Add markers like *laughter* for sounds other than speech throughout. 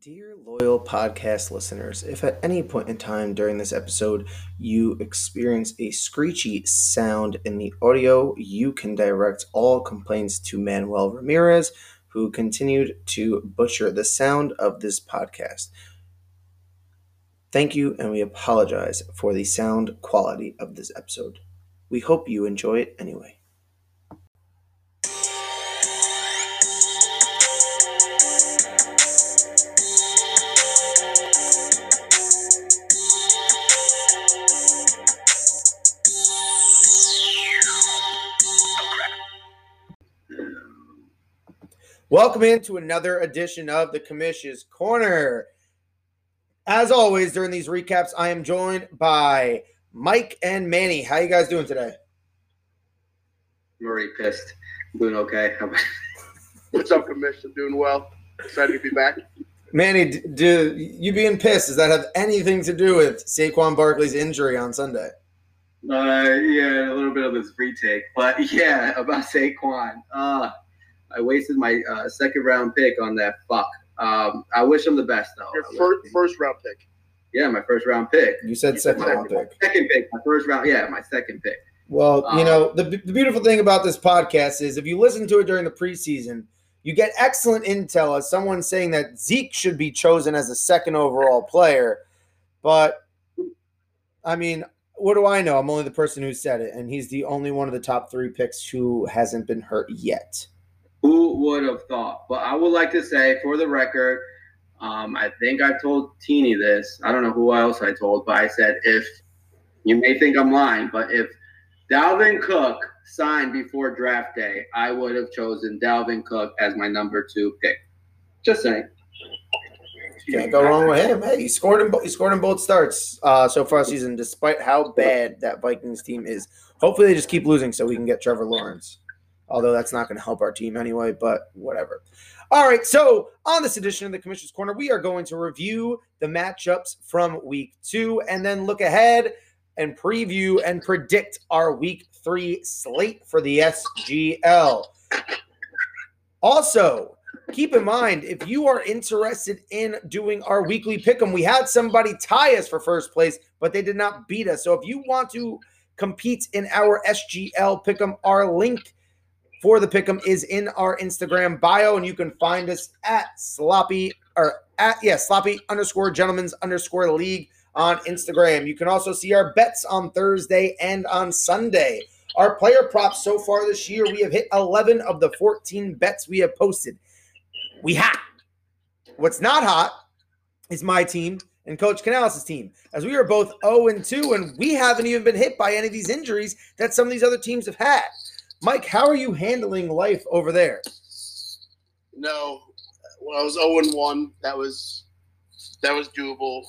Dear loyal podcast listeners, if at any point in time during this episode you experience a screechy sound in the audio, you can direct all complaints to Manuel Ramirez, who continued to butcher the sound of this podcast. Thank you, and we apologize for the sound quality of this episode. We hope you enjoy it anyway. Welcome into another edition of the Commission's Corner. As always, during these recaps, I am joined by Mike and Manny. How you guys doing today? I'm already pissed. I'm doing okay. What's up, Commissioner? Doing well. Excited to be back. Manny, do you being pissed? Does that have anything to do with Saquon Barkley's injury on Sunday? Uh, yeah, a little bit of this retake, but yeah, about Saquon. Uh, I wasted my uh, second round pick on that fuck. Um, I wish him the best though. Your first first round pick. yeah, my first round pick. You said second round pick. Second pick, my first round. Yeah, my second pick. Well, you Uh, know, the, the beautiful thing about this podcast is if you listen to it during the preseason, you get excellent intel as someone saying that Zeke should be chosen as a second overall player. But I mean, what do I know? I'm only the person who said it, and he's the only one of the top three picks who hasn't been hurt yet. Who would have thought? But I would like to say, for the record, um, I think I told Teeny this. I don't know who else I told, but I said if you may think I'm lying, but if Dalvin Cook signed before draft day, I would have chosen Dalvin Cook as my number two pick. Just saying. Can't go wrong with him. Hey, he scored in he scored in both starts uh, so far season, despite how bad that Vikings team is. Hopefully, they just keep losing so we can get Trevor Lawrence. Although that's not going to help our team anyway, but whatever. All right, so on this edition of the Commissioner's Corner, we are going to review the matchups from week two and then look ahead and preview and predict our week three slate for the SGL. Also, keep in mind if you are interested in doing our weekly pick 'em, we had somebody tie us for first place, but they did not beat us. So if you want to compete in our SGL pick 'em, our link for the pick 'em is in our Instagram bio, and you can find us at sloppy or at yeah sloppy underscore gentlemen's underscore league on Instagram. You can also see our bets on Thursday and on Sunday. Our player props so far this year, we have hit 11 of the 14 bets we have posted. We hot. What's not hot is my team and Coach Canales' team, as we are both 0 and 2, and we haven't even been hit by any of these injuries that some of these other teams have had. Mike, how are you handling life over there? No, when I was 0 and 1, that was that was doable.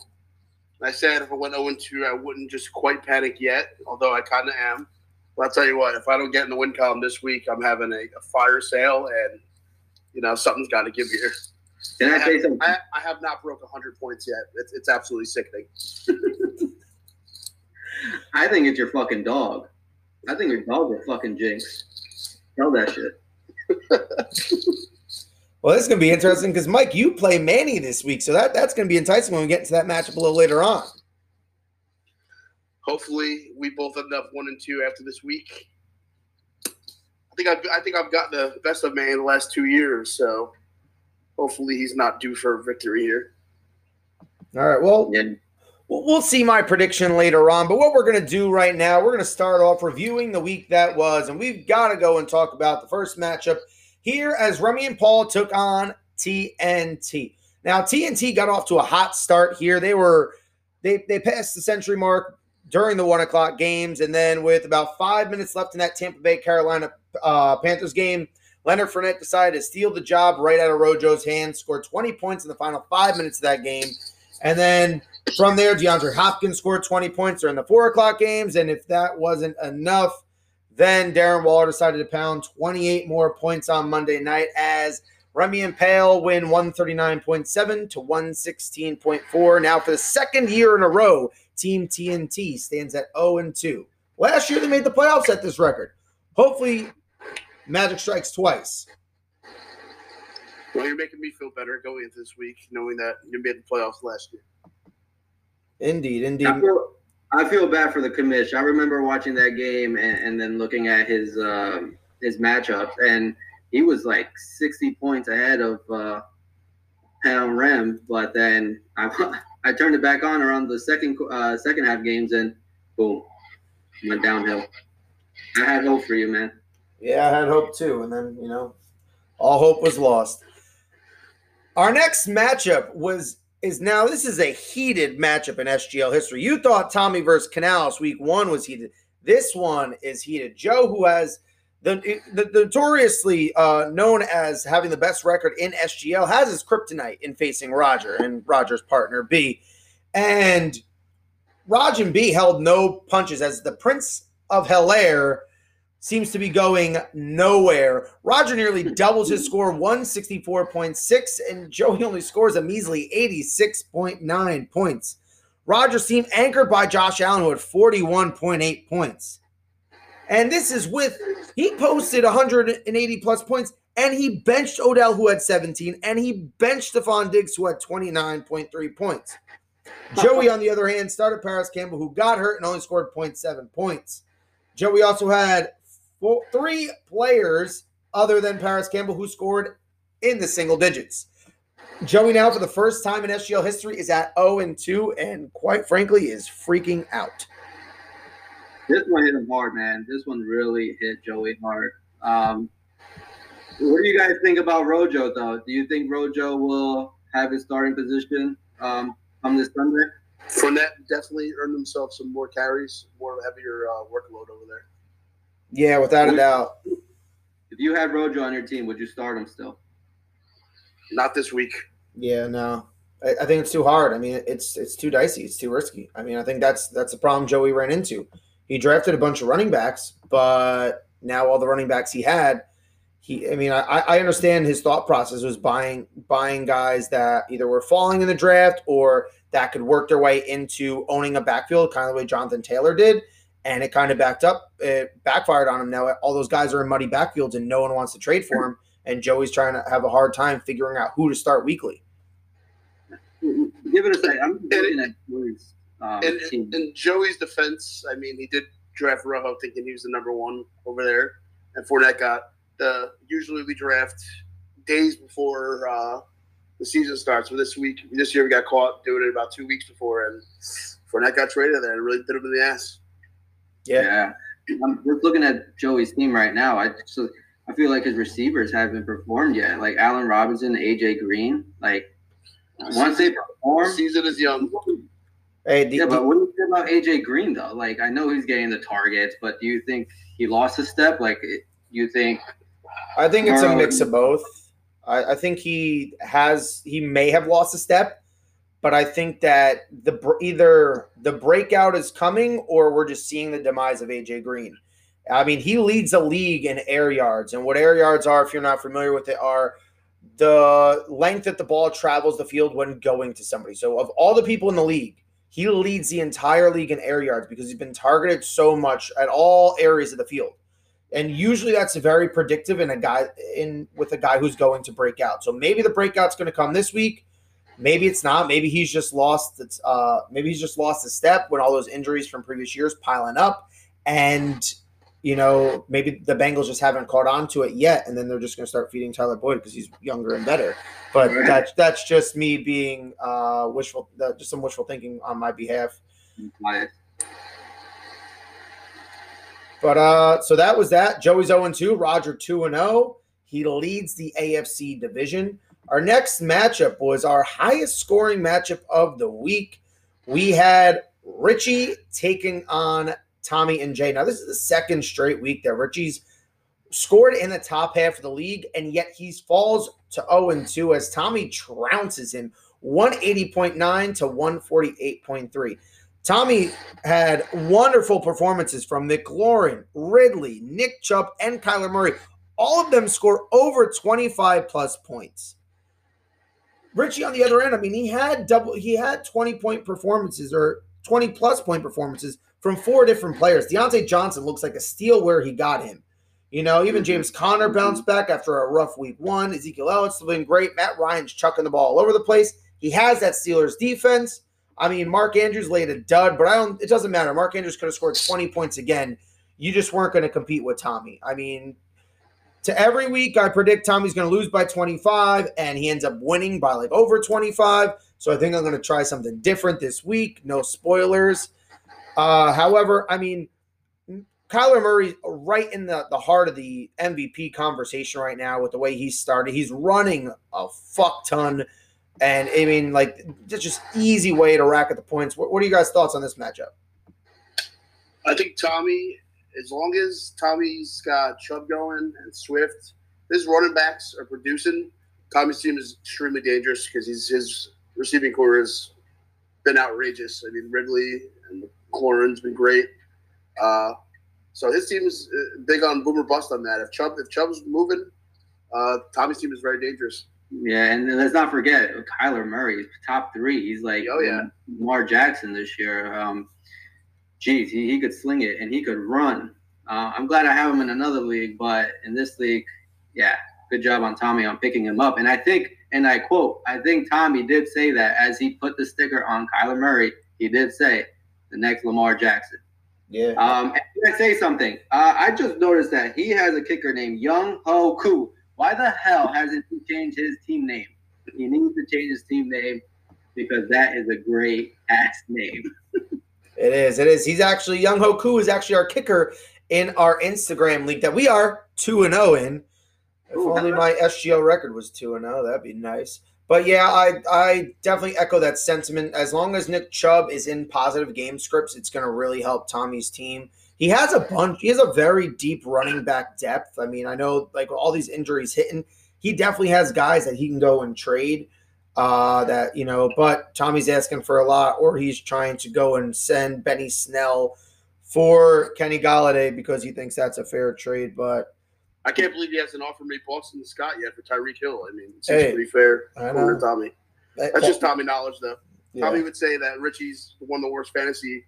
I said if I went 0 and 2, I wouldn't just quite panic yet, although I kind of am. But I'll tell you what, if I don't get in the win column this week, I'm having a, a fire sale, and you know something's got to give here. Can I I say have, something? I, I have not broke 100 points yet. It's, it's absolutely sickening. *laughs* I think it's your fucking dog. I think your dog's a fucking jinx. Tell that shit. *laughs* Well, this is going to be interesting because, Mike, you play Manny this week, so that, that's going to be enticing when we get into that matchup a little later on. Hopefully, we both end up one and two after this week. I think I've I think I've got the best of Manny in the last two years, so hopefully he's not due for a victory here. All right, well, Yeah. We'll see my prediction later on, but what we're going to do right now, we're going to start off reviewing the week that was, and we've got to go and talk about the first matchup here as Remy and Paul took on TNT. Now, TNT got off to a hot start here. They were they they passed the century mark during the one o'clock games, and then with about five minutes left in that Tampa Bay Carolina uh, Panthers game, Leonard Fournette decided to steal the job right out of Rojo's hands, scored 20 points in the final five minutes of that game. And then from there, DeAndre Hopkins scored 20 points during the four o'clock games. And if that wasn't enough, then Darren Waller decided to pound 28 more points on Monday night as Remy and Pale win 139.7 to 116.4. Now, for the second year in a row, Team TNT stands at 0 and 2. Last year, they made the playoffs at this record. Hopefully, Magic strikes twice. Well, you're making me feel better going into this week, knowing that you made the playoffs last year. Indeed, indeed. I feel, I feel bad for the commish. I remember watching that game and, and then looking at his um, his matchups, and he was like 60 points ahead of uh, Pound Rem. But then I, *laughs* I turned it back on around the second uh, second half games, and boom, went downhill. I had hope for you, man. Yeah, I had hope too, and then you know, all hope was lost. Our next matchup was is now this is a heated matchup in SGL history. You thought Tommy versus Canales week one was heated. This one is heated. Joe, who has the, the notoriously uh, known as having the best record in SGL, has his kryptonite in facing Roger and Roger's partner B, and Roger and B held no punches as the Prince of Hilaire seems to be going nowhere. Roger nearly *laughs* doubles his score 164.6, and Joey only scores a measly 86.9 points. Roger's team anchored by Josh Allen, who had 41.8 points. And this is with, he posted 180 plus points, and he benched Odell, who had 17, and he benched Stefon Diggs, who had 29.3 points. Joey, on the other hand, started Parris Campbell, who got hurt and only scored 0.7 points. Joey also had four, three players other than Parris Campbell who scored in the single digits. Joey now, for the first time in SGL history, is at 0 and 2, and quite frankly, is freaking out. This one hit him hard, man. This one really hit Joey hard. Um, what do you guys think about Rojo, though? Do you think Rojo will have his starting position um, come this Sunday? Fournette definitely earned himself some more carries, more heavier uh, workload over there. Yeah, without a doubt. If you had Rojo on your team, would you start him still? Not this week. Yeah, no. I, I think it's too hard. I mean, it's it's too dicey. It's too risky. I mean, I think that's that's the problem Joey ran into. He drafted a bunch of running backs, but now all the running backs he had, he. I mean, I, I understand his thought process was buying buying guys that either were falling in the draft or that could work their way into owning a backfield, kind of the way Jonathan Taylor did and it kind of backed up. It backfired on him. Now all those guys are in muddy backfields, and no one wants to trade for him. And Joey's trying to have a hard time figuring out who to start weekly. Give it a second. I'm looking at Joey's um, In, team. in Joey's defense, I mean, he did draft Rojo thinking he was the number one over there, and Fournette got the usually we draft days before uh, the season starts. But this week, this year, we got caught doing it about two weeks before, and Fournette got traded there and really did him in the ass. Yeah. Yeah. I'm just looking at Joey's team right now. I just I feel like his receivers haven't performed yet. Like Allen Robinson, AJ Green. Like once they perform, Season is young. Hey, the, yeah. But what do you think about AJ Green though? Like I know he's getting the targets, but do you think he lost a step? Like you think? I think it's a mix of both. I, I think he has he may have lost a step, but I think that the either the breakout is coming or we're just seeing the demise of AJ Green. I mean, he leads the league in air yards, and what air yards are, if you're not familiar with it, are the length that the ball travels the field when going to somebody. So, of all the people in the league, he leads the entire league in air yards because he's been targeted so much at all areas of the field. And usually that's very predictive in a guy in with a guy who's going to break out. So maybe the breakout's going to come this week. Maybe it's not. Maybe he's just lost. Uh, maybe he's just lost a step when all those injuries from previous years piling up, and you know maybe the Bengals just haven't caught on to it yet, and then they're just going to start feeding Tyler Boyd because he's younger and better. But Right. that's that's just me being uh, wishful, uh, just some wishful thinking on my behalf. But uh, so that was that. Joey's 0 2, Roger 2 0. He leads the AFC division. Our next matchup was our highest scoring matchup of the week. We had Richie taking on Tommy and Jay. Now, this is the second straight week that Richie's scored in the top half of the league, and yet he falls to 0 2 as Tommy trounces him 180.9 to 148.3. Tommy had wonderful performances from McLaurin, Ridley, Nick Chubb, and Kyler Murray. All of them score over 25 plus points. Richie on the other end, I mean, he had double he had 20 point performances or 20 plus point performances from four different players. Diontae Johnson looks like a steal where he got him. You know, even mm-hmm. James Conner bounced back after a rough week one. Ezekiel Elliott's been great. Matt Ryan's chucking the ball all over the place. He has that Steelers defense. I mean, Mark Andrews laid a dud, but I don't. It doesn't matter. Mark Andrews could have scored 20 points again. You just weren't going to compete with Tommy. I mean, to every week, I predict Tommy's going to lose by 25, and he ends up winning by like over 25. So I think I'm going to try something different this week. No spoilers. Uh, however, I mean, Kyler Murray right in the, the heart of the MVP conversation right now with the way he started. He's running a fuck ton. And I mean, like, just easy way to rack up the points. What, what are you guys' thoughts on this matchup? I think Tommy, as long as Tommy's got Chubb going and Swift, his running backs are producing. Tommy's team is extremely dangerous because he's his receiving corps has been outrageous. I mean, Ridley and McLaurin's been great. Uh, so his team is uh, big on boomer bust on that. If Chubb if Chubb's moving, uh, Tommy's team is very dangerous. Yeah, and let's not forget Kyler Murray, top three. He's like oh yeah, Lamar Jackson this year. Um, geez, he, he could sling it and he could run. Uh, I'm glad I have him in another league, but in this league, yeah, good job on Tommy on picking him up. And I think, and I quote, I think Tommy did say that as he put the sticker on Kyler Murray, he did say the next Lamar Jackson. Yeah. Um, and I say something? Uh, I just noticed that he has a kicker named Younghoe Koo. Why the hell hasn't he changed his team name? He needs to change his team name because that is a great ass name. It is. It is. He's actually Younghoe Koo is actually our kicker in our Instagram league that we are two and zero in. If Ooh, only my SGL record was two and zero, that'd be nice. But yeah, I I definitely echo that sentiment. As long as Nick Chubb is in positive game scripts, it's going to really help Tommy's team. He has a bunch. He has a very deep running back depth. I mean, I know like all these injuries hitting, he definitely has guys that he can go and trade. Uh, that you know, but Tommy's asking for a lot, or he's trying to go and send Benny Snell for Kenny Golladay because he thinks that's a fair trade. But I can't believe he hasn't offered me Boston Scott yet for Tyreek Hill. I mean, it seems Hey, pretty fair I for know. Tommy. That's just Tommy knowledge, though. Tommy would say that Richie's one of the worst fantasy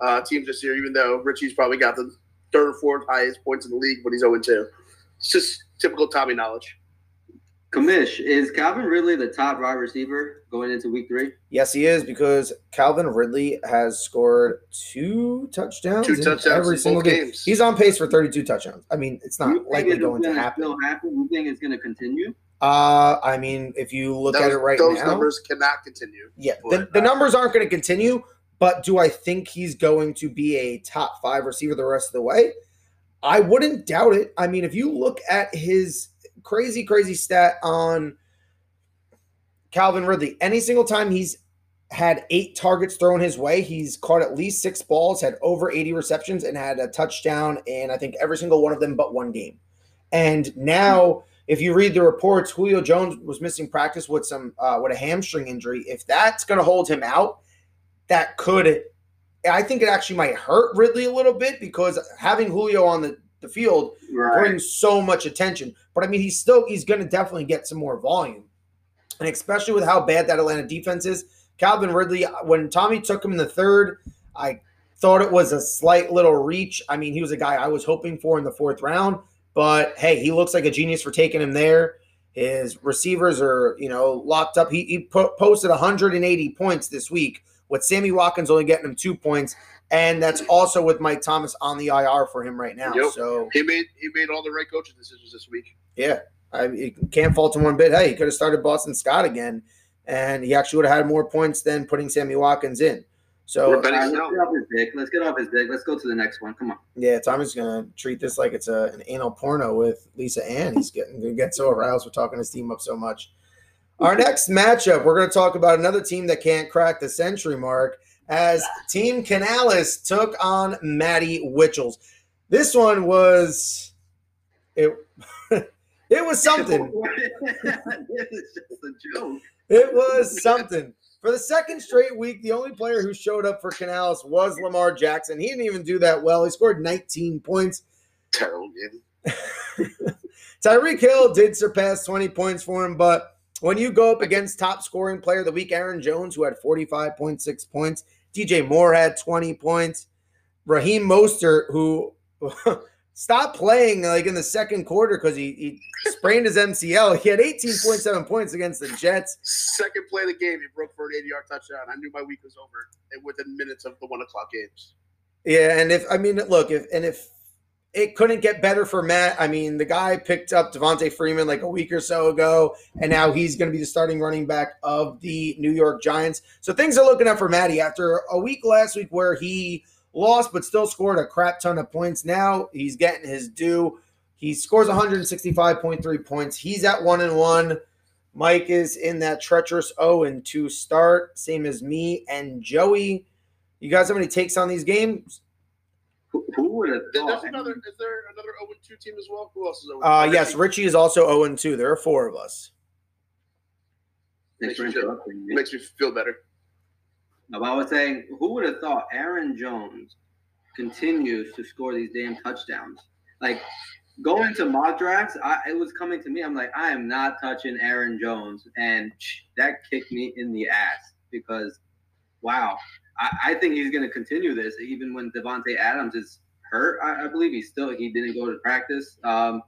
uh, teams this year, even though Richie's probably got the third or fourth highest points in the league, but he's 0 2. It's just typical Tommy knowledge. Kamish, is Calvin Ridley the top wide receiver going into week three? Yes, he is because Calvin Ridley has scored two touchdowns, Two in touchdowns every in single both game. games. He's on pace for 32 touchdowns. I mean, it's not think likely it's going to happen. Still happen? You think it's going to continue? Uh, I mean, if you look those at it right those now, those numbers cannot continue. yeah, the, the numbers aren't going to continue. But do I think he's going to be a top five receiver the rest of the way? I wouldn't doubt it. I mean, if you look at his crazy, crazy stat on Calvin Ridley, any single time he's had eight targets thrown his way, he's caught at least six balls, had over 80 receptions, and had a touchdown in I think every single one of them but one game. And now, if you read the reports, Julio Jones was missing practice with some uh, with a hamstring injury. If that's going to hold him out, that could. I think it actually might hurt Ridley a little bit because having Julio on the, the field Right. brings so much attention. But I mean, he's still he's going to definitely get some more volume, and especially with how bad that Atlanta defense is. Calvin Ridley, when Tommy took him in the third, I thought it was a slight little reach. I mean, he was a guy I was hoping for in the fourth round, but hey, he looks like a genius for taking him there. His receivers are, you know, locked up. He, he po- posted 180 points this week with Sammy Watkins only getting him two points, and that's also with Mike Thomas on the IR for him right now. Yep. So He made he made all the right coaching decisions this week. yeah, I you can't fault him one bit. Hey, he could have started Boston Scott again, and he actually would have had more points than putting Sammy Watkins in. So Or Benny All right, Snell. let's get off his dick. Let's get off his dick. Let's go to the next one. Come on. yeah, Tommy's gonna treat this like it's a, an anal porno with Lisa Ann. He's getting gonna get so aroused for talking his team up so much. Our next matchup, we're going to talk about another team that can't crack the century mark as Team Canales took on Maddie Witchels. This one was it. *laughs* it was something. *laughs* is just a joke. It was something. For the second straight week, the only player who showed up for Canales was Lamar Jackson. He didn't even do that well. He scored 19 points. Terrible game. *laughs* Tyreek Hill did surpass 20 points for him, but when you go up against top scoring player of the week, Aaron Jones, who had 45.6 points, DJ Moore had 20 points, Raheem Mostert, who *laughs* stopped playing like in the second quarter because he, he sprained his MCL. He had 18.7 points against the Jets. Second play of the game, he broke for an 80 yard touchdown. I knew my week was over within minutes of the one o'clock games. Yeah, and if I mean, look, if and if it couldn't get better for Matt. I mean, the guy picked up Devonta Freeman like a week or so ago, and now he's going to be the starting running back of the New York Giants. So things are looking up for Matty after a week last week where he lost but still scored a crap ton of points. Now he's getting his due. He scores 165.3 points. He's at one and one. Mike is in that treacherous 0 and 2 start, same as me and Joey. You guys have any takes on these games? Who would have thought? Another, is there another 0 2 team as well? Who else is 0 uh, Yes, Richie is also 0 2. There are four of us. Makes me, feel, makes me feel better. No, I was saying, who would have thought Aaron Jones continues to score these damn touchdowns? Like going to mock drafts, I, it was coming to me. I'm like, I am not touching Aaron Jones, and that kicked me in the ass because, wow, I, I think he's going to continue this even when Davante Adams is hurt. I, I, believe he still he didn't go to practice. Um,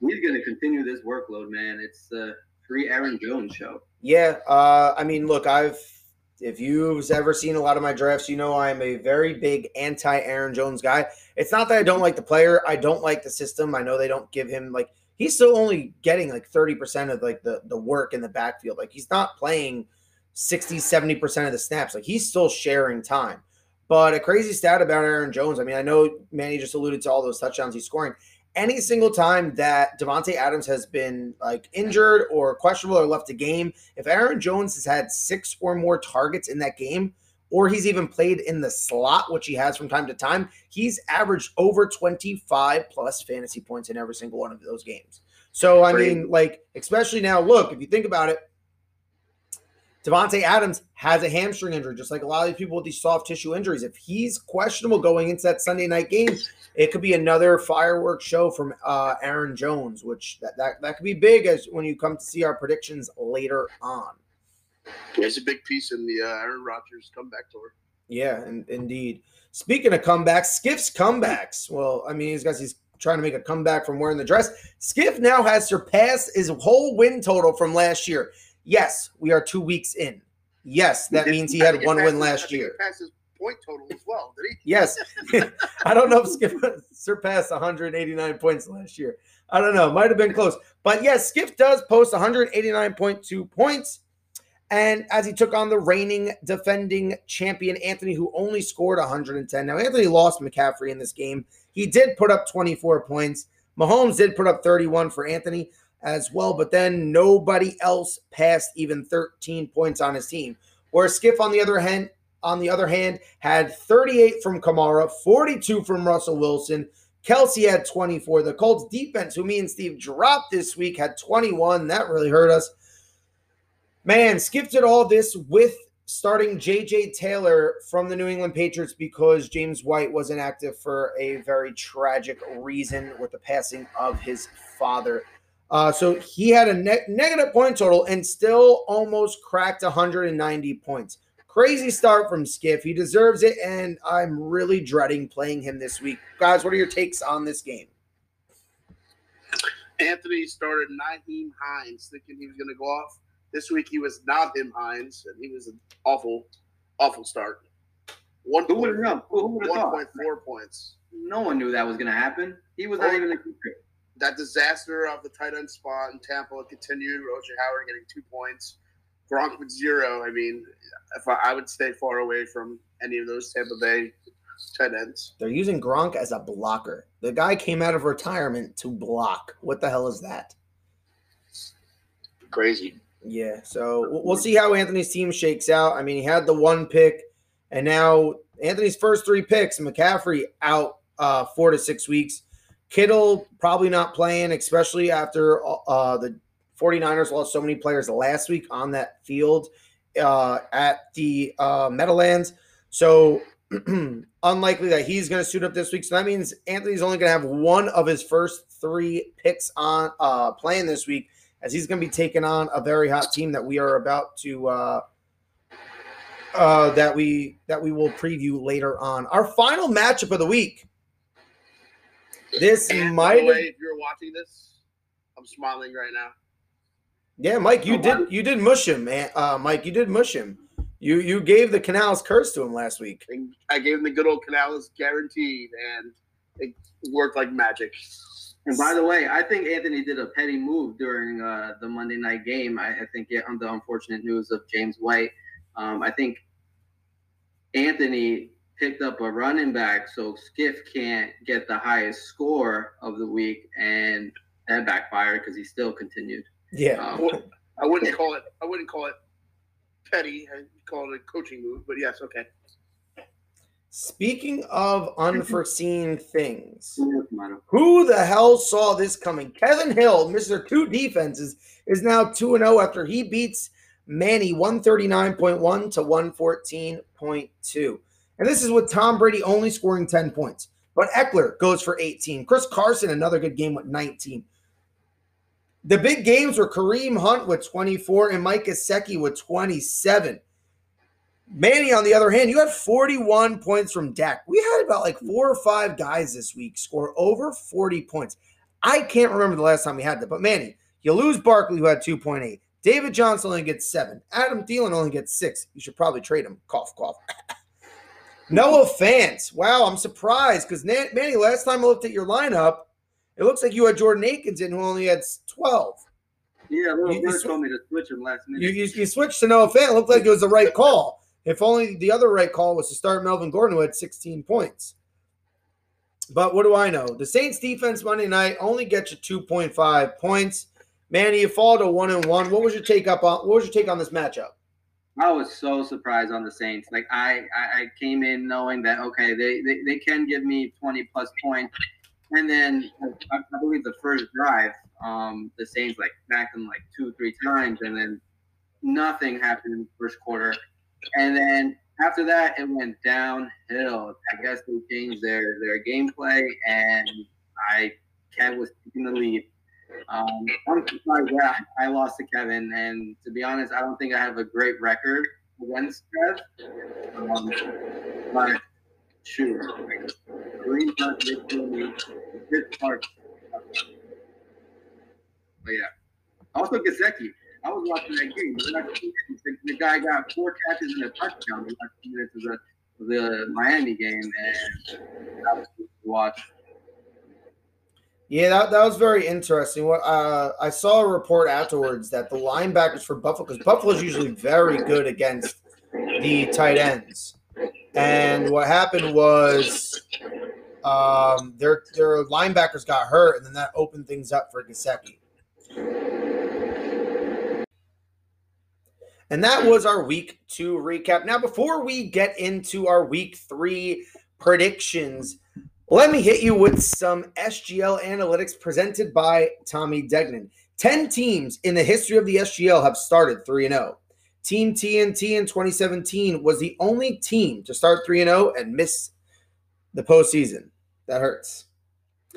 he's going to continue this workload, man. It's a free Aaron Jones show. Yeah, uh, I mean, look, I've if you've ever seen a lot of my drafts, you know I'm a very big anti Aaron Jones guy. It's not that I don't like the player, I don't like the system. I know they don't give him like he's still only getting like 30% of like the the work in the backfield. Like he's not playing 60, 70% of the snaps. Like he's still sharing time. But a crazy stat about Aaron Jones. I mean, I know Manny just alluded to all those touchdowns he's scoring. Any single time that Davante Adams has been like injured or questionable or left a game, if Aaron Jones has had six or more targets in that game, or he's even played in the slot, which he has from time to time, he's averaged over 25 plus fantasy points in every single one of those games. So, I mean, like, especially now, look, if you think about it, Davante Adams has a hamstring injury, just like a lot of these people with these soft tissue injuries. If he's questionable going into that Sunday night game, it could be another fireworks show from uh, Aaron Jones, which that, that that could be big as when you come to see our predictions later on. Yeah, it's a big piece in the uh, Aaron Rodgers comeback tour. Yeah, and, indeed. Speaking of comebacks, Skiff's comebacks. Well, I mean, he's got he's trying to make a comeback from wearing the dress. Skiff now has surpassed his whole win total from last year. Yes, we are two weeks in. Yes, that means he had one win last year. Point total as well, did he? Yes. *laughs* *laughs* I don't know if Skip *laughs* surpassed 189 points last year. I don't know. Might have been close. But yes, Skip does post 189.2 points. And as he took on the reigning defending champion, Anthony, who only scored 110. Now, Anthony lost McCaffrey in this game. He did put up 24 points. Mahomes did put up 31 for Anthony as well, but then nobody else passed even 13 points on his team. Where Skiff, on the other hand, on the other hand, had 38 from Kamara, 42 from Russell Wilson. Kelce had 24. The Colts defense, who me and Steve dropped this week, had 21. That really hurt us. Man, Skip did all this with starting JJ Taylor from the New England Patriots because James White was inactive for a very tragic reason with the passing of his father. Uh, so he had a ne- negative point total and still almost cracked 190 points. Crazy start from Skiff. He deserves it, and I'm really dreading playing him this week. Guys, what are your takes on this game? Anthony started Nyheim Hines thinking he was going to go off. This week he was not him Hines, and he was an awful, awful start. One Who would have known? Who would have thought? 1.4 points. No one knew that was going to happen. He was not even a keeper that disaster of the tight end spot in Tampa continued. OJ Howard getting two points, Gronk with zero. I mean, if I, I, would stay far away from any of those Tampa Bay tight ends. They're using Gronk as a blocker. The guy came out of retirement to block. What the hell is that? Crazy. Yeah. So we'll see how Anthony's team shakes out. I mean, he had the one pick, and now Anthony's first three picks, McCaffrey out uh, four to six weeks. Kittle probably not playing, especially after uh, the 49ers lost so many players last week on that field uh, at the uh, Meadowlands. So *clears throat* unlikely that he's going to suit up this week. So that means Anthony's only going to have one of his first three picks on uh, playing this week, as he's going to be taking on a very hot team that we are about to uh, uh, that we that we will preview later on. Our final matchup of the week This And might way, if you're watching this, I'm smiling right now. Yeah, Mike, you Oh, did wow. you did mush him, man. Uh, Mike, you did mush him. You you gave the Canals curse to him last week. And I gave him the good old Canales guaranteed, and it worked like magic. And by the way, I think Anthony did a petty move during uh, the Monday night game. I, I think yeah, on the unfortunate news of James White, um, I think Anthony picked up a running back so Skiff can't get the highest score of the week, and that backfired because he still continued. Yeah. Um, I wouldn't call it. I wouldn't call it petty. I call it a coaching move. But yes, okay. Speaking of unforeseen things, *laughs* who the hell saw this coming? Kevin Hill, Mr. Two Defenses, is now 2 0 after he beats Manny 139.1 to 114.2. And this is with Tom Brady only scoring 10 points. But Ekeler goes for 18. Chris Carson, another good game with 19. The big games were Kareem Hunt with 24 and Mike Gesicki with 27. Manny, on the other hand, you had 41 points from Dak. We had about like four or five guys this week score over 40 points. I can't remember the last time we had that, but Manny, you lose Barkley, who had 2.8. David Johnson only gets seven. Adam Thielen only gets six. You should probably trade him. Cough, cough. *laughs* Noah Fant. Wow, I'm surprised because Manny, last time I looked at your lineup, it looks like you had Jordan Akins in who only had 12. Yeah, little You- bird told me to switch him last minute. You, you, you switched to Noah Fant. It looked like it was the right call. If only the other right call was to start Melvin Gordon, who had 16 points. But what do I know? The Saints defense Monday night only gets you 2.5 points. Manny, you fall to one and one. What was your take up on what was your take on this matchup? I was so surprised on the Saints. Like I, I, came in knowing that okay, they, they, they can give me twenty plus points, and then I, believe the first drive, um, the Saints like backed them like two three times, and then nothing happened in the first quarter, and then after that it went downhill. I guess they changed their their gameplay, and I Kev was taking the lead. Um, I'm surprised that I lost to Kevin, and to be honest, I don't think I have a great record against Kev. Um, but shoot, Green part. But yeah, also Gesicki. I was watching that game. The, guy got four catches and a touchdown. The last minutes of the, the Miami game, and that was watch. Yeah, that, that was very interesting. What uh, I saw a report afterwards that the linebackers for Buffalo, because Buffalo is usually very good against the tight ends, and what happened was um, their their linebackers got hurt, and then that opened things up for Gesicki. And that was our week two recap. Now, before we get into our week three predictions, let me hit you with some SGL analytics presented by Tommy Degnan. 10 teams in the history of the SGL have started 3 0. Team TNT in 2017 was the only team to start 3 0 and miss the postseason. That hurts.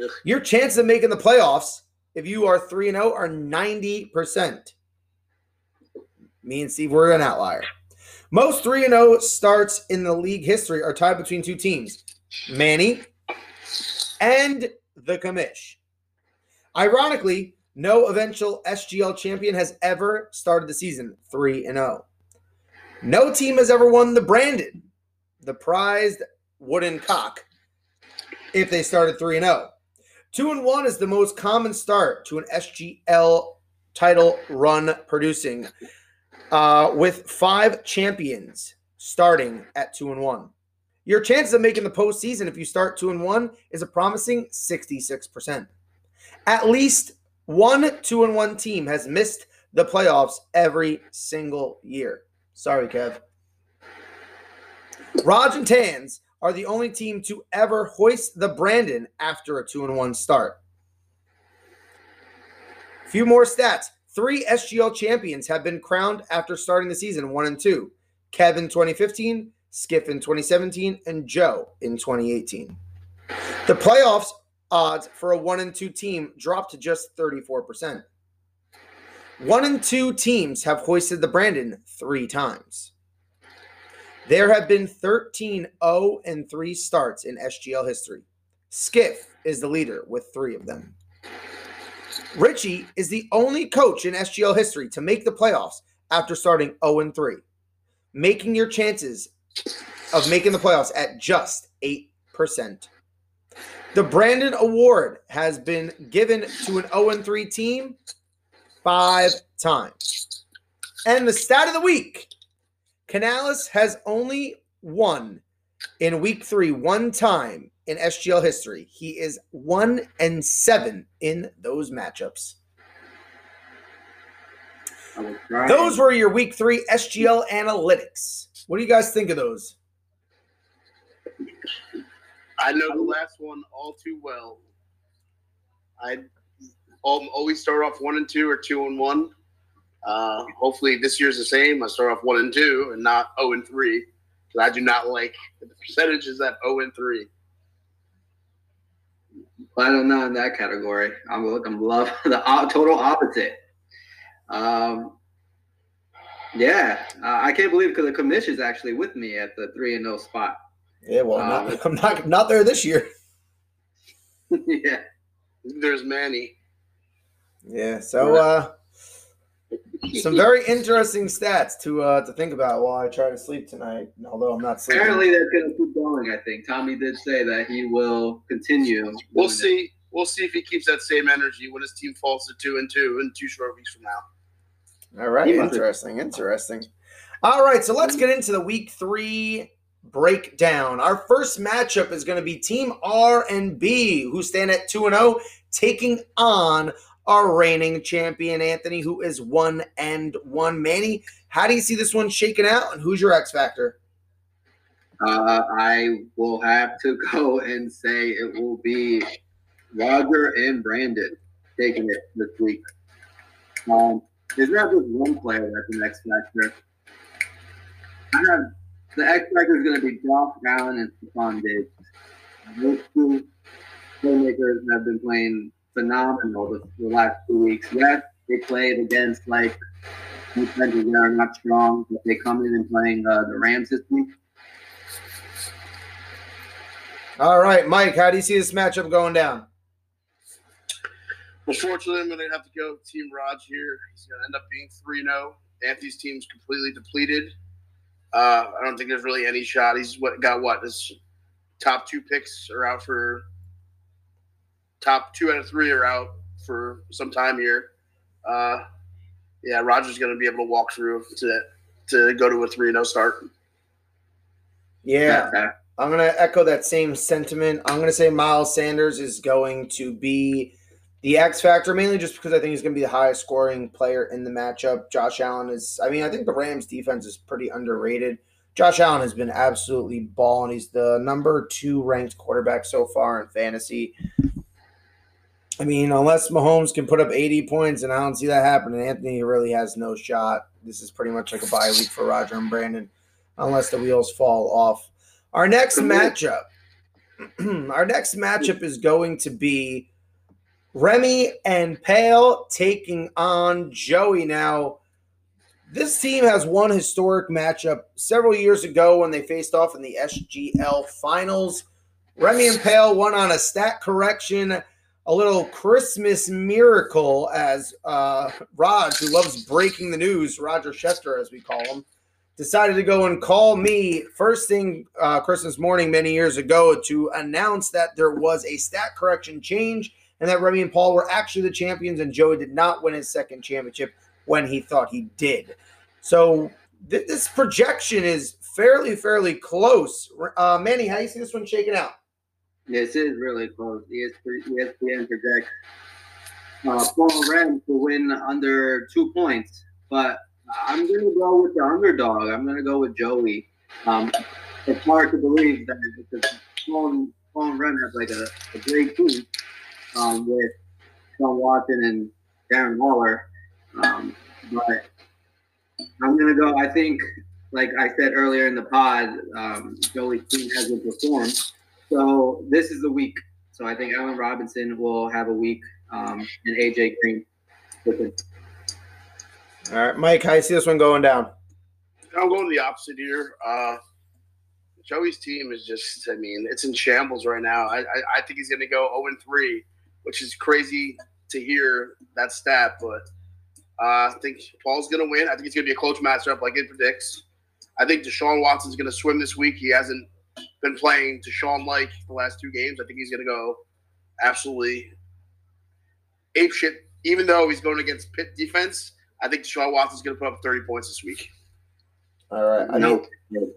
Ugh. Your chances of making the playoffs, if you are 3 0, are 90%. Me and Steve, we're an outlier. Most 3 0 starts in the league history are tied between two teams Manny and the Commish. Ironically, no eventual SGL champion has ever started the season 3 and 0. No team has ever won the Brandon, the prized wooden cock, if they started 3 and 0. 2 and 1 is the most common start to an SGL title run producing uh, with five champions starting at 2 and 1. Your chances of making the postseason if you start two and one is a promising 66%. At least one two and one team has missed the playoffs every single year. Sorry, Kev. Raj and Tans are the only team to ever hoist the Brandon after a two and one start. A Few more stats. Three SGL champions have been crowned after starting the season one and two. Kevin 2015, Skip in 2017, and Joe in 2018. The playoffs odds for a one and two team dropped to just 34%. One and two teams have hoisted the Brandon three times. There have been 13 0 and 3 starts in SGL history. Skiff is the leader with three of them. Richie is the only coach in SGL history to make the playoffs after starting 0 3, making your chances of making the playoffs at just 8%. The Brandon Award has been given to an 0 3 team five times. And the stat of the week Canales has only won in week three one time in SGL history. He is one and seven in those matchups. Those were your week three SGL analytics. What do you guys think of those? I know the last one all too well. I always start off one and two or two and one. Uh, hopefully this year's the same. I start off one and two and not zero oh and three because I do not like the percentages at zero oh and three. I don't know in that category. I'm looking love *laughs* the total opposite. Um, yeah, uh, I can't believe because the commission's actually with me at the three and no spot. Yeah, well, um, not, *laughs* I'm not not there this year. *laughs* *laughs* yeah, there's Manny. Yeah, so uh, some very interesting stats to uh, to think about while I try to sleep tonight. Although I'm not sleeping. Apparently, that's going to keep going. I think Tommy did say that he will continue. We'll see. It. We'll see if he keeps that same energy when his team falls to two and two in two short weeks from now. All right, interesting, interesting. All right, so let's get into the week three breakdown. Our first matchup is going to be Team R and B, who stand at two and zero, oh, taking on our reigning champion, Anthony, who is one and one. Manny, how do you see this one shaking out, and who's your X factor? Uh, I will have to *laughs* go and say it will be Roger and Brandon taking it this week. Um, there's not just one player that's an X factor. I have the X factor is going to be Josh Allen and Stefon Diggs. Those two playmakers have been playing phenomenal the, the last two weeks. Yes, they played against like defenses that are not strong, but they come in and playing uh, the Rams this week. All right, Mike, how do you see this matchup going down? Unfortunately, I'm going to have to go Team Raj here. He's going to end up being 3 0. Anthony's team's completely depleted. Uh, I don't think there's really any shot. He's what got what his top two picks are out for top two out of three are out for some time here. Uh, yeah, Roger's going to be able to walk through to to go to a three zero start. Yeah, I'm going to echo that same sentiment. I'm going to say Miles Sanders is going to be the X factor, mainly just because I think he's going to be the highest scoring player in the matchup. Josh Allen is, I mean, I think the Rams defense is pretty underrated. Josh Allen has been absolutely balling. He's the number two ranked quarterback so far in fantasy. I mean, unless Mahomes can put up 80 points, and I don't see that happening, Anthony really has no shot. This is pretty much like a bye week for Roger and Brandon, unless the wheels fall off. Our next matchup, *clears throat* our next matchup is going to be Remy and Pale taking on Joey. Now, this team has one historic matchup several years ago when they faced off in the SGL finals. Remy and Pale won on a stat correction a little Christmas miracle as uh, who loves breaking the news, Roger Chester, as we call him, decided to go and call me first thing uh, Christmas morning many years ago to announce that there was a stat correction change and that Remy and Paul were actually the champions and Joey did not win his second championship when he thought he did. So th- this projection is fairly, fairly close. Uh, Manny, how do you see this one shaking out? This is really close. ESPN projects uh, Paul Ren to win under two points, but I'm going to go with the underdog. I'm going to go with Joey. Um, it's hard to believe that because Paul, Paul Ren has like a, a great team um, with Sean Watson and Darren Waller, um, but I'm going to go. I think, like I said earlier in the pod, um, Joey's team hasn't performed. So this is the week. So I think Allen Robinson will have a week, um, and AJ Green with him. All right, Mike, how you see this one going down? I'm going the opposite here. Uh, Joey's team is just, I mean, it's in shambles right now. I, I, I think he's going to go 0 3, which is crazy to hear that stat, but uh, I think Paul's going to win. I think it's going to be a close matchup like it predicts. I think Deshaun Watson's going to swim this week. He hasn't been playing Deshaun like the last two games. I think he's going to go absolutely ape shit. Even though he's going against Pitt defense, I think Deshaun Watson's going to put up 30 points this week. All right. I No. think,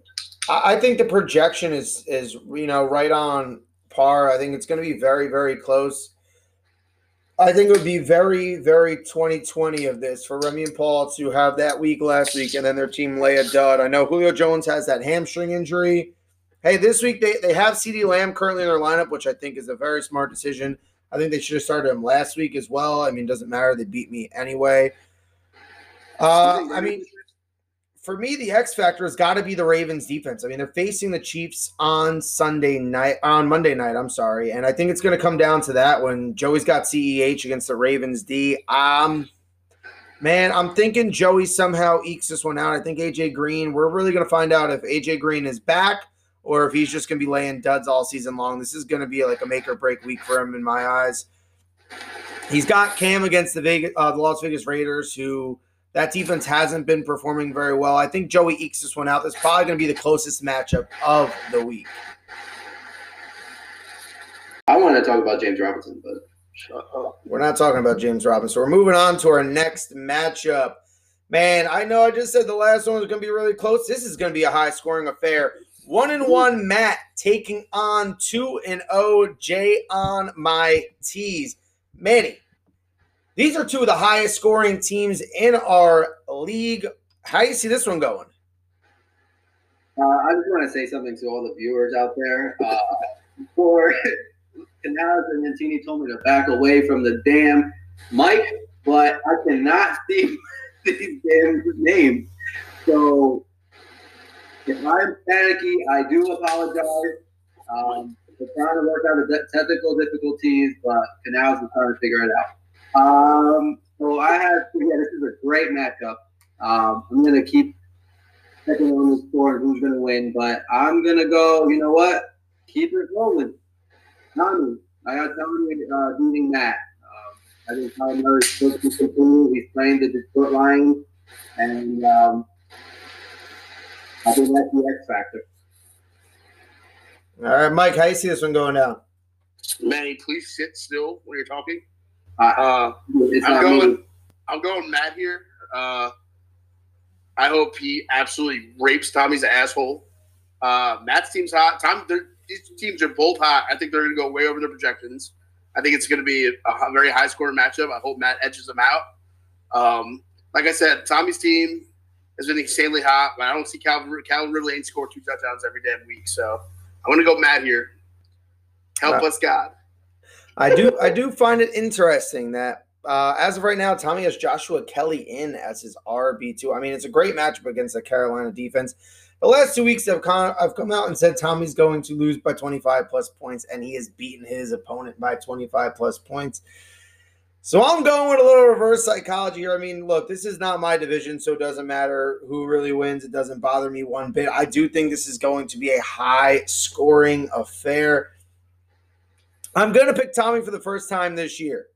I I think the projection is is you know right on par. I think it's going to be very very close. I think it would be very very 2020 of this for Remy and Paul to have that week last week and then their team lay a dud. I know Julio Jones has that hamstring injury. Hey, this week they, they have CeeDee Lamb currently in their lineup, which I think is a very smart decision. I think they should have started him last week as well. I mean, doesn't matter. They beat me anyway. Uh, I mean, for me, the X factor has got to be the Ravens defense. I mean, they're facing the Chiefs on Sunday night, on Monday night. I'm sorry, and I think it's going to come down to that when Joey's got CEH against the Ravens D. Um, man, I'm thinking Joey somehow ekes this one out. I think AJ Green. We're really going to find out if AJ Green is back or if he's just going to be laying duds all season long. This is going to be like a make or break week for him in my eyes. He's got Cam against the Vegas, uh, the Las Vegas Raiders, who that defense hasn't been performing very well. I think Joey ekes this one out. That's probably going to be the closest matchup of the week. I want to talk about James Robinson, but Shut up. We're not talking about James Robinson. We're moving on to our next matchup. Man, I know I just said the last one was going to be really close. This is going to be a high scoring affair. One and one Matt taking on two and O Jay on my tees. Manny, these are two of the highest scoring teams in our league. How do you see this one going? uh, I just want to say something to all the viewers out there. Uh, before *laughs* Canales and Mantini told me to back away from the damn mic, but I cannot *laughs* see these damn names. So if I'm panicky, I do apologize. Um, we're trying to work out the technical difficulties, but Canales is trying to figure it out. Um, so I have, yeah, this is a great matchup. Um, I'm going to keep checking on the score and who's going to win, but I'm going to go, you know what? Keep it rolling. Tommy, I got Tommy uh, beating Matt. Um, I think Tommy Murray is supposed to continue. He's playing the Detroit Lions, and um, I think that's the X factor. All right, Mike, how you see this one going down? Manny, please sit still when you're talking. Uh, Uh, I'm going. me. I'm going Matt here. Uh, I hope he absolutely rapes Tommy's asshole. Uh, Matt's team's hot. Tom, these teams are both hot. I think they're going to go way over their projections. I think it's going to be a, a very high scoring matchup. I hope Matt edges them out. Um, like I said, Tommy's team has been insanely hot, but I don't see Calvin, Calvin Ridley ain't score two touchdowns every damn week. So I'm going to go Matt here. Help Uh, us, God. I do I do find it interesting that uh, as of right now, Tommy has Joshua Kelley in as his RB two. I mean, it's a great matchup against the Carolina defense. The last two weeks, come, I've come out and said Tommy's going to lose by 25 plus points, and he has beaten his opponent by 25 plus points. So I'm going with a little reverse psychology here. I mean, look, this is not my division, so it doesn't matter who really wins. It doesn't bother me one bit. I do think this is going to be a high scoring affair. I'm going to pick Tommy for the first time this year.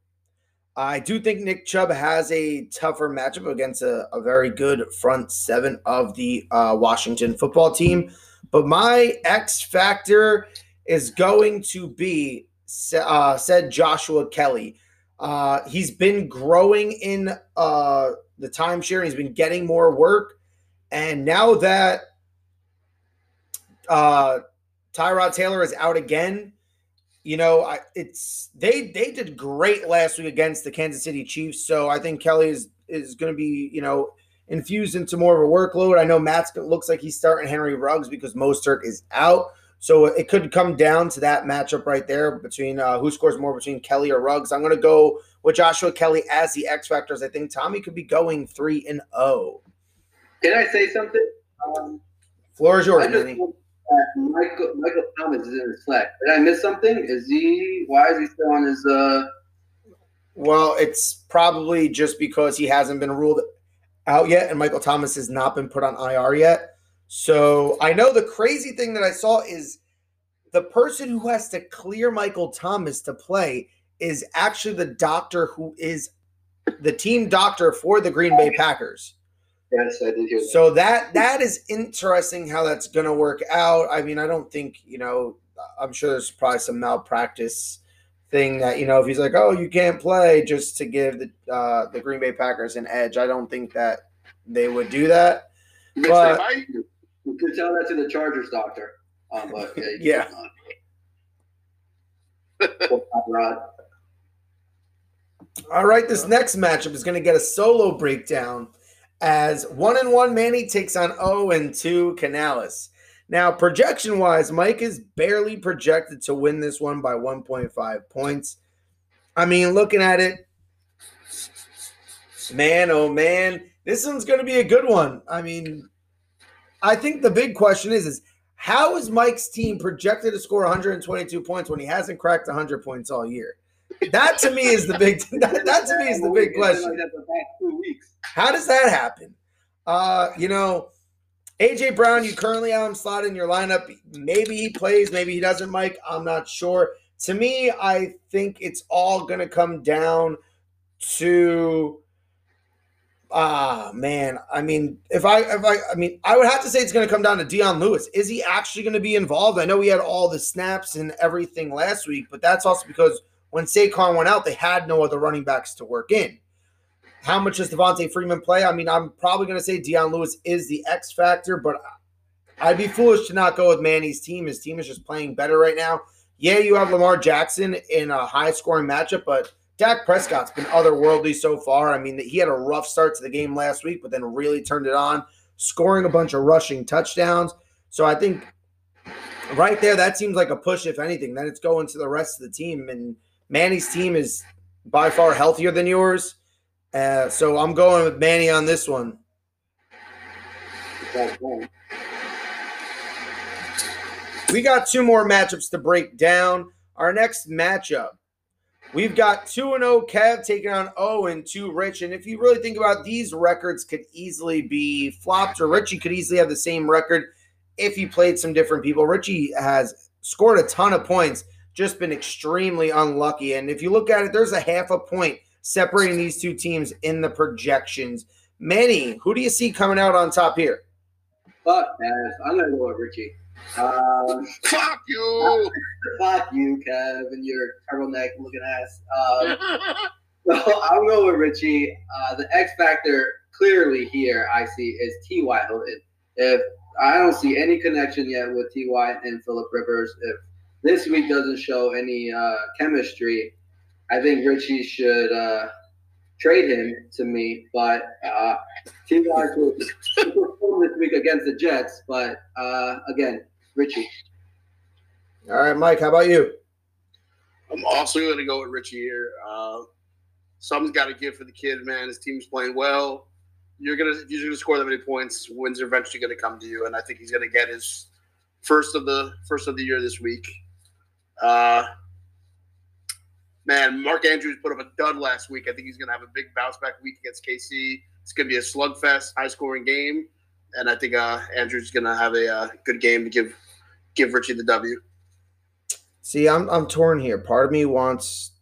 I do think Nick Chubb has a tougher matchup against a, a very good front seven of the uh, Washington football team. But my X factor is going to be uh, said Joshua Kelley. Uh, he's been growing in uh, the timeshare. He's been getting more work. And now that uh, Tyrod Taylor is out again, you know, I, it's they they did great last week against the Kansas City Chiefs. So I think Kelley is is going to be you know infused into more of a workload. I know Matt's looks like he's starting Henry Ruggs because Mostert is out. So it could come down to that matchup right there between uh, who scores more between Kelley or Ruggs. I'm going to go with Joshua Kelley as the X factors. I think Tommy could be going three and zero. Can I say something? Um, Floor is yours, just Manny. that Michael Michael Thomas is in his slack. Did I miss something? Is he? Why is he still on his? Uh, Well, it's probably just because he hasn't been ruled out yet, and Michael Thomas has not been put on IR yet. So I know the crazy thing that I saw is the person who has to clear Michael Thomas to play is actually the doctor who is the team doctor for the Green Bay Packers. Yes, I did hear that. So that that is interesting how that's going to work out. I mean, I don't think you know. I'm sure there's probably some malpractice thing that you know if he's like, oh, you can't play just to give the uh, the Green Bay Packers an edge. I don't think that they would do that. Mitch, But-. You could tell that to the Chargers doctor. Um, but yeah, *laughs* Yeah. All right, this next matchup is going to get a solo breakdown as one and one Manny takes on 0 and 2 Canales. Now, projection wise, Mike is barely projected to win this one by 1.5 points. I mean, looking at it, man, oh man, this one's going to be a good one. I mean, I think the big question is, is how is Mike's team projected to score 122 points when he hasn't cracked 100 points all year? That to me is the big. *laughs* That, that to me is the big question. How does that happen? Uh, you know, AJ Brown, you currently have him slotted in your lineup. Maybe he plays, maybe he doesn't, Mike. I'm not sure. To me, I think it's all gonna come down to ah man. I mean, if I if I I mean, I would have to say it's gonna come down to Dion Lewis. Is he actually gonna be involved? I know he had all the snaps and everything last week, but that's also because when Saquon went out, they had no other running backs to work in. How much does Devonta Freeman play? I mean, I'm probably going to say Dion Lewis is the X factor, but I'd be foolish to not go with Manny's team. His team is just playing better right now. Yeah, you have Lamar Jackson in a high scoring matchup, but Dak Prescott's been otherworldly so far. I mean, he had a rough start to the game last week, but then really turned it on, scoring a bunch of rushing touchdowns. So I think right there, that seems like a push, if anything. Then it's going to the rest of the team. And Manny's team is by far healthier than yours. Uh, so I'm going with Manny on this one. We got two more matchups to break down. Our next matchup, we've got 2 and 0 Kev taking on 0 and 2 Rich. And if you really think about it, these records could easily be flopped, or Richie could easily have the same record if he played some different people. Richie has scored a ton of points, just been extremely unlucky. And if you look at it, there's a half a point separating these two teams in the projections. Manny, who do you see coming out on top here? Fuck, Kev. I'm gonna go with Richie. Um, Fuck you. *laughs* fuck you, Kev, and your turtleneck looking ass. Um, so *laughs* I'm going with Richie. Uh, the X factor clearly here I see is T.Y. Hilton. If I don't see any connection yet with T.Y. and Philip Rivers, if this week doesn't show any uh, chemistry, I think Richie should uh, trade him to me. But uh, T.Y. could could perform this week against the Jets. But uh, again, Richie. All right, Mike, how about you? I'm also going to go with Richie here. Uh, something's got to give for the kid, man. His team's playing well. You're gonna if you're gonna score that many points, wins are eventually gonna come to you, and I think he's gonna get his first of the first of the year this week. Uh, man, Mark Andrews put up a dud last week. I think he's gonna have a big bounce back week against KC. It's gonna be a slugfest, high scoring game, and I think uh, Andrews is gonna have a uh, good game to give give Richie the W. See, I'm I'm torn here. Part of me wants,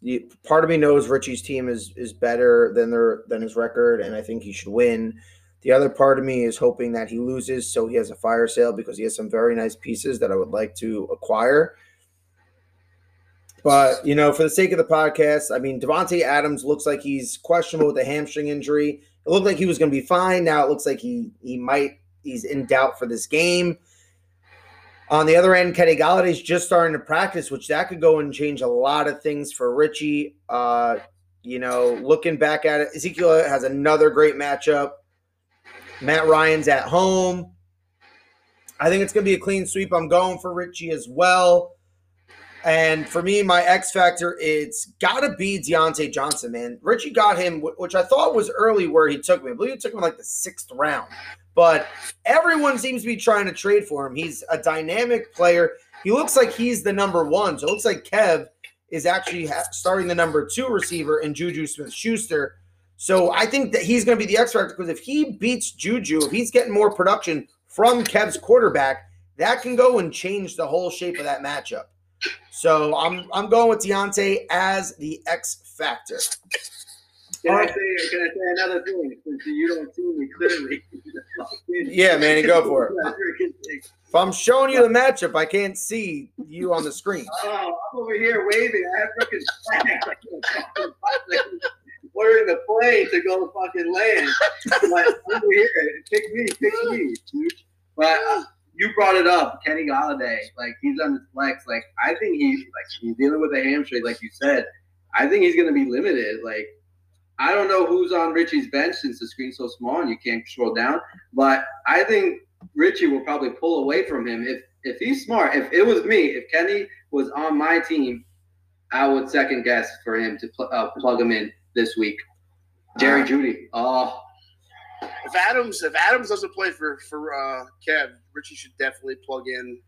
part of me knows Richie's team is is better than their than his record, and I think he should win. The other part of me is hoping that he loses, so he has a fire sale because he has some very nice pieces that I would like to acquire. But you know, for the sake of the podcast, I mean, Davante Adams looks like he's questionable with a hamstring injury. It looked like he was going to be fine. Now it looks like he he might he's in doubt for this game. On the other end, Kenny Golladay's just starting to practice, which that could go and change a lot of things for Richie. Uh, you know, looking back at it, Ezekiel has another great matchup. Matt Ryan's at home. I think it's going to be a clean sweep. I'm going for Richie as well. And for me, my X factor, it's got to be Diontae Johnson, man. Richie got him, which I thought was early where he took me. I believe he took him like the sixth round. But everyone seems to be trying to trade for him. He's a dynamic player. He looks like he's the number one. So it looks like Kev is actually starting the number two receiver in Juju Smith Schuster. So I think that he's going to be the X factor because if he beats Juju, if he's getting more production from Kev's quarterback, that can go and change the whole shape of that matchup. So I'm I'm going with Diontae as the X factor. Can I say can I say another thing since you don't see me clearly? *laughs* Yeah, man, go for it. If I'm showing you the matchup, I can't see you on the screen. *laughs* Oh, I'm over here waving. I have freaking flags. Ordering the plane to go fucking land. Like, over here, pick me, pick me. dude. But you brought it up, Kenny Golladay. Like he's on his flex. Like I think he's like he's dealing with a hamstring, like you said. I think he's gonna be limited. Like I don't know who's on Richie's bench since the screen's so small and you can't scroll down. But I think Richie will probably pull away from him if if he's smart. If it was me, if Kenny was on my team, I would second guess for him to pl- uh, plug him in this week. Jerry Jeudy. Oh, If Adams if Adams doesn't play for for uh, Kev, Richie should definitely plug in.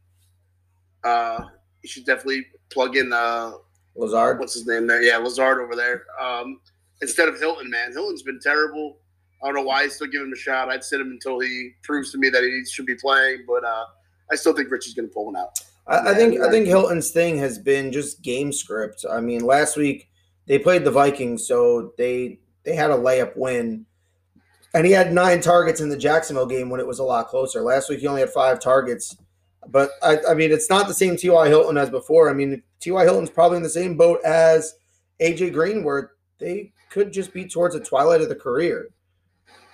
Uh, he should definitely plug in. Uh, Lazard. what's his name there? Yeah, Lazard over there. Um, instead of Hilton, man. Hilton's been terrible. I don't know why he's still giving him a shot. I'd sit him until he proves to me that he should be playing, but uh, I still think Richie's going to pull one out. I, I think I think Hilton's thing has been just game script. I mean, last week they played the Vikings, so they they had a layup win, and he had nine targets in the Jacksonville game when it was a lot closer. Last week he only had five targets, but I, I mean it's not the same T.Y. Hilton as before. I mean T.Y. Hilton's probably in the same boat as AJ Green, where they could just be towards the twilight of the career.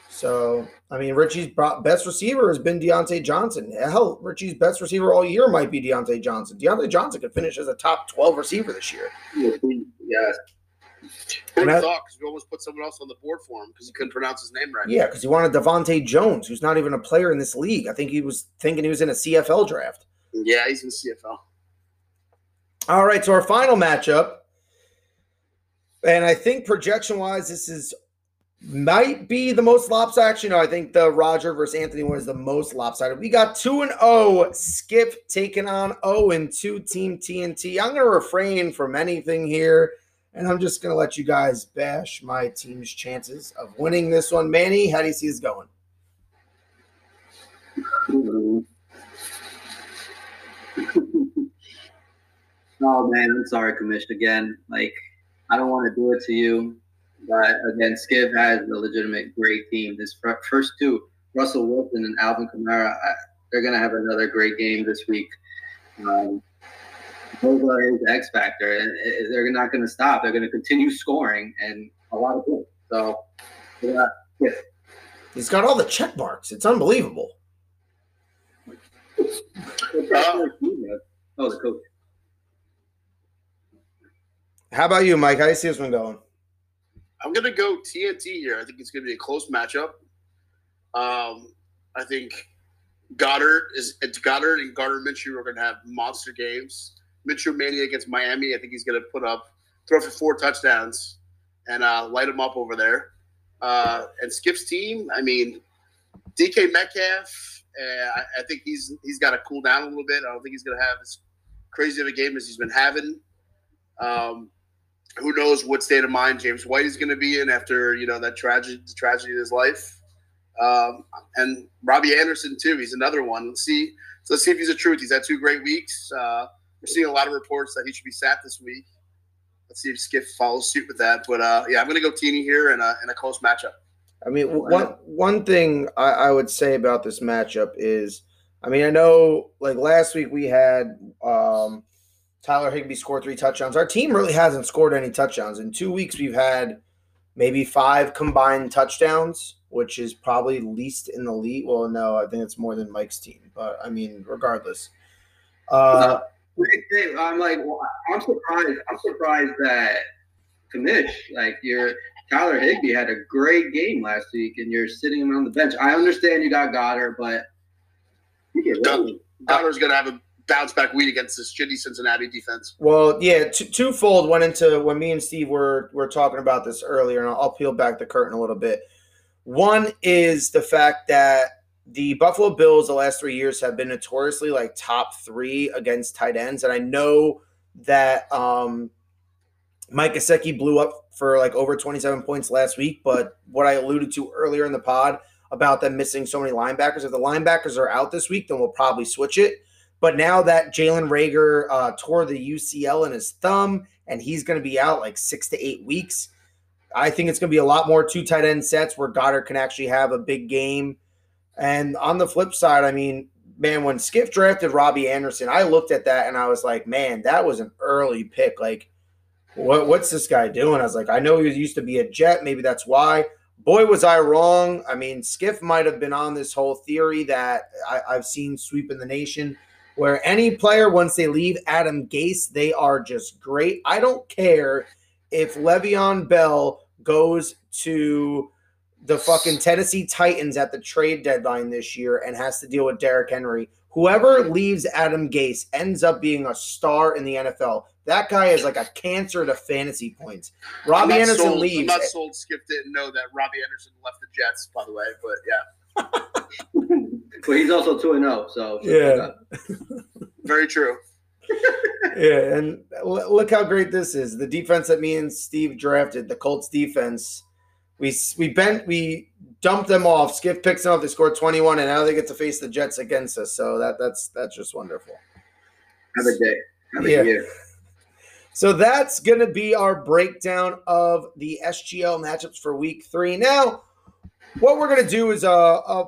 So, I mean, Richie's best receiver has been Diontae Johnson. Hell, Richie's best receiver all year might be Diontae Johnson. Diontae Johnson could finish as a top 12 receiver this year. yes. Who And would I- thought? Because we almost put someone else on the board for him because he couldn't pronounce his name right. Yeah, because he wanted Devontae Jones, who's not even a player in this league. I think he was thinking he was in a CFL draft. Yeah, he's in CFL. All right, so our final matchup, and I think projection wise, this is might be the most lopsided. You know, I think the Roger versus Anthony one is the most lopsided. We got two and O. Skip taking on O and two Team TNT. I'm going to refrain from anything here, and I'm just going to let you guys bash my team's chances of winning this one. Manny, how do you see this going? *laughs* oh man, I'm sorry, Commish. Again, like I don't want to do it to you, but again, Skiv has a legitimate great team. This first two, Russell Wilson and Alvin Kamara, I, they're gonna have another great game this week. Um, those are his X factor, and they're not going to stop. They're going to continue scoring and a lot of goals. So, yeah, yeah. He's got all the check marks. It's unbelievable. oh, the coach. How about you, Mike? How do you see this one going? I'm gonna go TNT here. I think it's gonna be a close matchup. Um, I think Goedert is it's Goedert and Gardner Minshew are gonna have monster games. Minshew mania against Miami. I think he's gonna put up throw for four touchdowns and uh, light them up over there. Uh, and Skip's team. I mean, DK Metcalf. Uh, I, I think he's he's got to cool down a little bit. I don't think he's gonna have as crazy of a game as he's been having. Um, who knows what state of mind James White is going to be in after you know that tragedy tragedy in his life, um, and Robbie Anderson too. He's another one. Let's see. So let's see if he's a truth. He's had two great weeks. Uh, we're seeing a lot of reports that he should be sat this week. Let's see if Skiff follows suit with that. But uh, yeah, I'm going to go Teeny here in a in a close matchup. I mean, one one thing I, I would say about this matchup is, I mean, I know like last week we had um, Tyler Higbee score three touchdowns. Our team really hasn't scored any touchdowns in two weeks. We've had maybe five combined touchdowns, which is probably least in the league. Well, no, I think it's more than Mike's team, but I mean, regardless. Uh, I'm like, well, I'm surprised. I'm surprised that Commish, like your Tyler Higbee, had a great game last week, and you're sitting him on the bench. I understand you got Goedert, but you get Goedert's going to have a bounce back week against this shitty Cincinnati defense. Well, yeah, t- twofold went into when me and Steve were were talking about this earlier, and I'll, I'll peel back the curtain a little bit. One is the fact that the Buffalo Bills the last three years have been notoriously like top three against tight ends, and I know that um, Mike Gesicki blew up for like over twenty seven points last week. But what I alluded to earlier in the pod, about them missing so many linebackers. If the linebackers are out this week, then we'll probably switch it. But now that Jalen Reagor uh, tore the UCL in his thumb and he's going to be out like six to eight weeks, I think it's going to be a lot more two tight end sets where Goedert can actually have a big game. And on the flip side, I mean, man, when Skiff drafted Robbie Anderson, I looked at that and I was like, man, that was an early pick. Like, what, what's this guy doing? I was like, I know he used to be a Jet. Maybe that's why. Boy, was I wrong. I mean, Skiff might have been on this whole theory that I, I've seen sweeping the nation where any player, once they leave Adam Gase, they are just great. I don't care if Le'Veon Bell goes to the fucking Tennessee Titans at the trade deadline this year and has to deal with Derrick Henry. Whoever leaves Adam Gase ends up being a star in the NFL. That guy is like a cancer to fantasy points. Robbie Anderson sold, leaves. I'm not sold. Skip didn't know that Robbie Anderson left the Jets, by the way. But yeah, *laughs* But he's also two and zero. So Yeah. *laughs* very true. yeah, and l- look how great this is. The defense that me and Steve drafted, the Colts defense. We we bent we dumped them off. Skip picks them up. They scored 21, and now they get to face the Jets against us. So that that's that's just wonderful. Have a day. Have a Yeah. year. So that's going to be our breakdown of the SGL matchups for week three. Now, what we're going to do is a, a,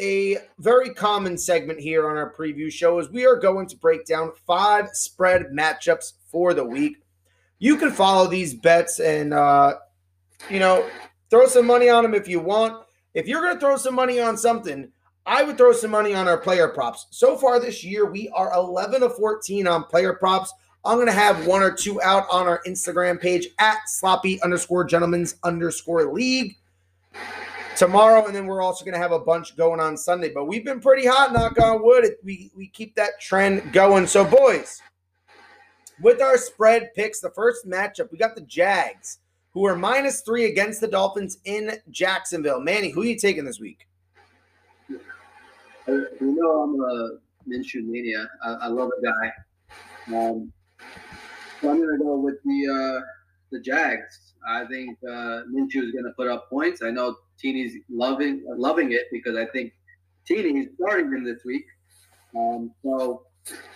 a very common segment here on our preview show is we are going to break down five spread matchups for the week. You can follow these bets and, uh, you know, throw some money on them if you want. If you're going to throw some money on something, I would throw some money on our player props. So far this year, we are 11 of 14 on player props. I'm going to have one or two out on our Instagram page at sloppy underscore gentlemen's underscore league tomorrow. And then we're also going to have a bunch going on Sunday. But we've been pretty hot, knock on wood. We, we keep that trend going. So, boys, with our spread picks, the first matchup, we got the Jags, who are minus three against the Dolphins in Jacksonville. Manny, who are you taking this week? Uh, You know I'm a Minshew mania. I, I love the guy. Um, so I'm gonna go with the uh, the Jags. I think uh, Minshew is gonna put up points. I know Teeny's loving loving it because I think Teeny is starting him this week. Um, so